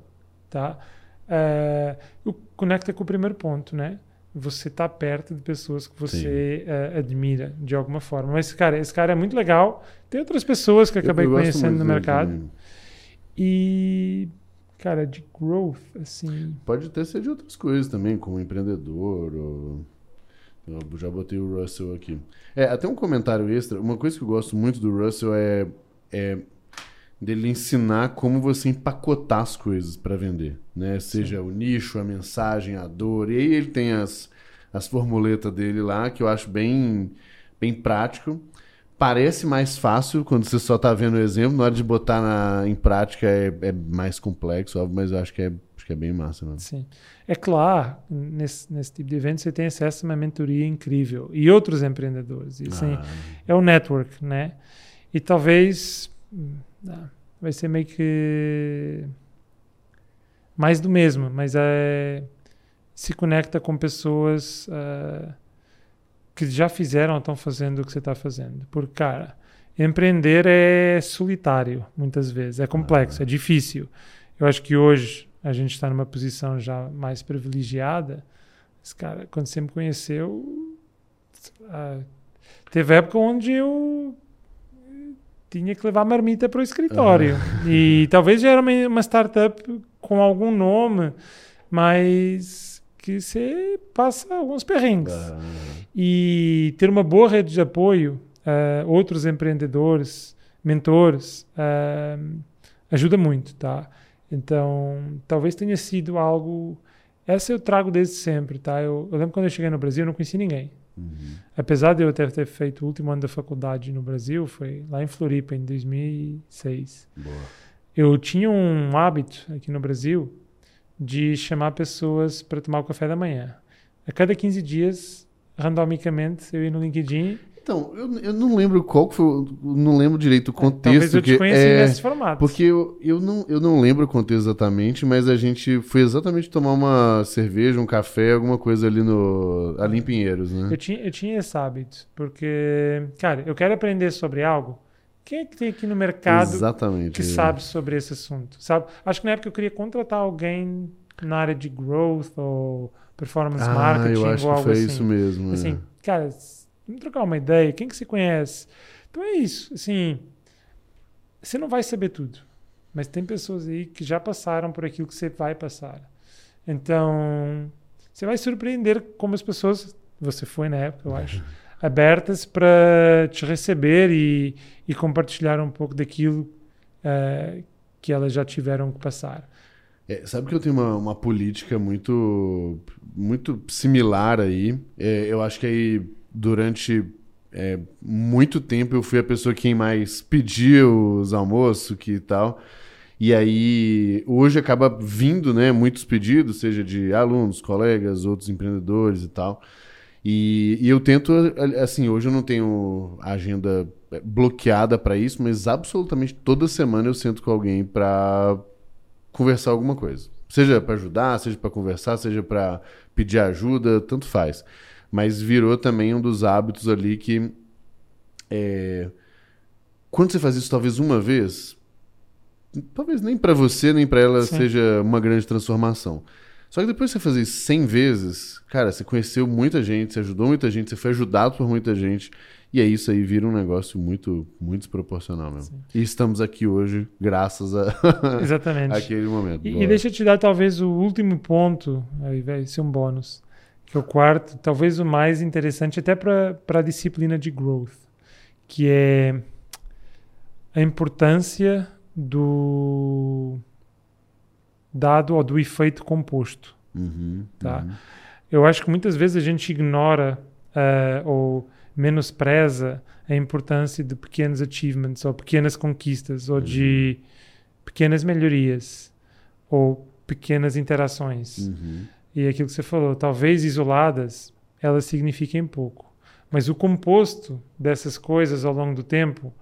Speaker 2: tá? É, conecta com o primeiro ponto, né? Você está perto de pessoas que você uh, admira de alguma forma. Mas, cara, esse cara é muito legal. Tem outras pessoas que eu acabei conhecendo no mercado. Também. E, cara, de growth, assim.
Speaker 1: Pode até ser de outras coisas também, como empreendedor ou. Eu já botei o Russell aqui. É, até um comentário extra. Uma coisa que eu gosto muito do Russell é, é dele ensinar como você empacotar as coisas para vender, né? Seja Sim. o nicho, a mensagem, a dor. E aí ele tem as, as formuletas dele lá que eu acho bem, bem prático. Parece mais fácil quando você só está vendo o exemplo. Na hora de botar na, em prática é, é mais complexo, óbvio, mas eu acho que é, que é bem massa mesmo.
Speaker 2: Sim. É claro, nesse, nesse tipo de evento você tem acesso a uma mentoria incrível e outros empreendedores. E, assim,
Speaker 1: Ah,
Speaker 2: é o network, né? E talvez hum, ah, vai ser meio que mais do mesmo, mas é se conecta com pessoas ah, que já fizeram ou estão fazendo o que você está fazendo. Porque, cara, empreender é solitário, muitas vezes, é complexo, é difícil. Eu acho que hoje a gente está numa posição já mais privilegiada. Mas, cara, quando você me conheceu, ah, teve época onde eu tinha que levar marmita para o escritório. E talvez já era uma, uma startup com algum nome, mas que você passa alguns perrengues.
Speaker 1: ah,
Speaker 2: E ter uma boa rede de apoio, ah, outros empreendedores, mentores, ah, ajuda muito, tá? Então, talvez tenha sido algo. Essa eu trago desde sempre, tá? Eu, eu lembro quando eu cheguei no Brasil, eu não conhecia ninguém.
Speaker 1: uhum.
Speaker 2: Apesar de eu ter, ter feito o último ano da faculdade no Brasil, foi lá em Floripa, em 2006.
Speaker 1: Boa.
Speaker 2: Eu tinha um hábito aqui no Brasil de chamar pessoas para tomar o café da manhã. A cada 15 dias, randomicamente, eu ia no LinkedIn.
Speaker 1: Então, eu, eu não lembro qual foi, não lembro direito o contexto.
Speaker 2: Talvez eu te conheci
Speaker 1: é,
Speaker 2: nesse formato.
Speaker 1: Porque eu, eu, não, eu não lembro o contexto exatamente, mas a gente foi exatamente tomar uma cerveja, um café, alguma coisa ali no ali em Pinheiros, né?
Speaker 2: Eu tinha, eu tinha esse hábito, porque, cara, eu quero aprender sobre algo. Quem é que tem aqui no mercado
Speaker 1: Exatamente.
Speaker 2: que
Speaker 1: é.
Speaker 2: sabe sobre esse assunto? Sabe? Acho que na época eu queria contratar alguém na área de growth ou performance
Speaker 1: Ah,
Speaker 2: marketing
Speaker 1: eu acho
Speaker 2: ou
Speaker 1: que foi
Speaker 2: assim.
Speaker 1: isso mesmo. é.
Speaker 2: Assim, cara, s- vamos trocar uma ideia. Quem que você conhece? Então é isso. Assim, você não vai saber tudo, mas tem pessoas aí que já passaram por aquilo que você vai passar. Então, você vai surpreender como as pessoas, você foi na época, eu acho, [LAUGHS] abertas para te receber e, e compartilhar um pouco daquilo eh, que elas já tiveram que passar.
Speaker 1: É, sabe que eu tenho uma, uma política muito, muito similar aí. É, eu acho que aí, durante é, muito tempo, eu fui a pessoa quem mais pedia os almoços que tal. E aí, hoje acaba vindo, né, muitos pedidos, seja de alunos, colegas, outros empreendedores e tal. E, e eu tento, assim, hoje eu não tenho agenda bloqueada para isso, mas absolutamente toda semana eu sento com alguém para conversar alguma coisa. Seja para ajudar, seja para conversar, seja para pedir ajuda, tanto faz. Mas virou também um dos hábitos ali que é, quando você faz isso talvez uma vez, talvez nem para você nem para ela
Speaker 2: Sim.
Speaker 1: seja uma grande transformação. Só que depois que você fazer isso 100 vezes, cara, você conheceu muita gente, você ajudou muita gente, você foi ajudado por muita gente. E aí isso aí vira um negócio muito, muito desproporcional mesmo. E estamos aqui hoje graças a
Speaker 2: Exatamente. [LAUGHS]
Speaker 1: aquele momento.
Speaker 2: E, e deixa eu te dar talvez o último ponto, aí vai ser um bônus, que é o quarto, talvez o mais interessante até para a disciplina de growth, que é a importância do dado ou do efeito composto.
Speaker 1: Uhum,
Speaker 2: Tá.
Speaker 1: uhum.
Speaker 2: Eu acho que muitas vezes a gente ignora eh, ou menospreza a importância de pequenos achievements ou pequenas conquistas ou de pequenas melhorias ou pequenas interações.
Speaker 1: Uhum.
Speaker 2: E aquilo que você falou, talvez isoladas, elas signifiquem pouco. Mas o composto dessas coisas ao longo do tempo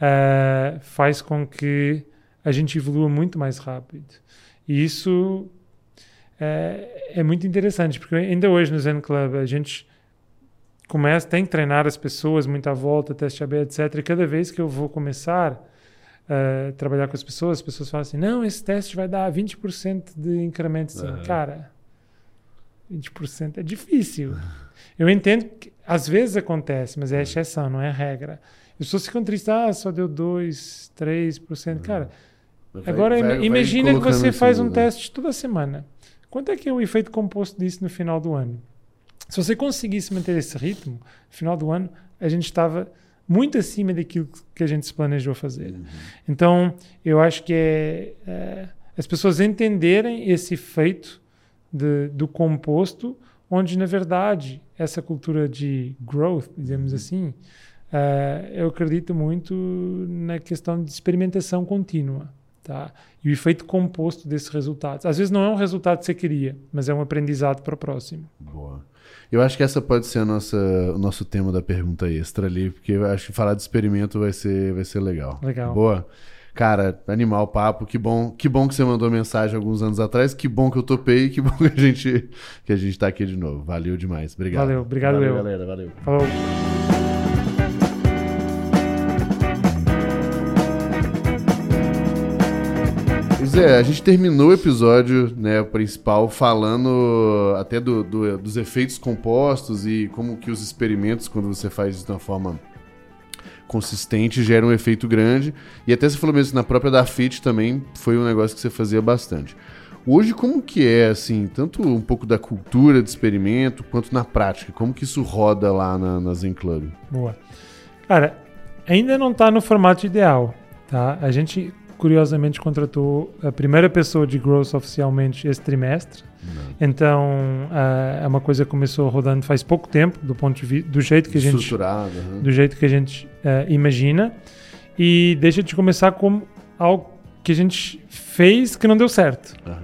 Speaker 2: eh, faz com que a gente evolua muito mais rápido. E isso é, é muito interessante, porque ainda hoje no Zen Club a gente começa, tem que treinar as pessoas muito à volta, teste AB, etc. E cada vez que eu vou começar a trabalhar com as pessoas, as pessoas falam assim: não, esse teste vai dar 20% de incremento. Assim,
Speaker 1: Aham.
Speaker 2: Cara, 20% é difícil. Eu entendo que às vezes acontece, mas é exceção, não é regra. Eu sou cicantrista, ah, só deu 2, 3%. Cara,
Speaker 1: Vai-
Speaker 2: Agora
Speaker 1: vai- vai
Speaker 2: imagina que você faz um teste toda semana. Quanto é que é o efeito composto disso no final do ano? Se você conseguisse manter esse ritmo, no final do ano, a gente estava muito acima daquilo que a gente se planejou fazer.
Speaker 1: Uhum.
Speaker 2: Então, eu acho que é, é, as pessoas entenderem esse efeito de- do composto, onde, na verdade, essa cultura de growth, dizemos assim, eh, eu acredito muito na questão de experimentação contínua. Tá? E o efeito composto desses resultados. Às vezes não é um resultado que você queria, mas é um aprendizado para o próximo.
Speaker 1: Boa. Eu acho que essa pode ser a nossa, o nosso tema da pergunta extra ali, porque eu acho que falar de experimento vai ser, vai ser legal.
Speaker 2: Legal.
Speaker 1: Boa. Cara, animal papo, que bom, que bom que você mandou mensagem alguns anos atrás, que bom que eu topei, que bom que a gente que a gente tá aqui de novo. Valeu demais. Obrigado.
Speaker 2: Valeu, obrigado
Speaker 1: valeu,
Speaker 2: eu.
Speaker 1: galera, valeu.
Speaker 2: Falou.
Speaker 1: Zé, a gente terminou o episódio né, principal falando até do, do- dos efeitos compostos e como que os experimentos, quando você faz isso de uma forma consistente, geram um efeito grande. E até você falou mesmo na própria da Fit também foi um negócio que você fazia bastante. Hoje, como que é, assim, tanto um pouco da cultura de experimento, quanto na prática? Como que isso roda lá na, na Zen Club?
Speaker 2: Boa. Cara, ainda não está no formato ideal, tá? A gente curiosamente contratou a primeira pessoa de growth oficialmente esse trimestre. Então, ah, é uma coisa que começou rodando faz pouco tempo, do ponto de vista do jeito que a gente
Speaker 1: aham.
Speaker 2: do jeito que a gente eh, imagina e deixa de começar com algo que a gente fez que não deu certo.
Speaker 1: Aham.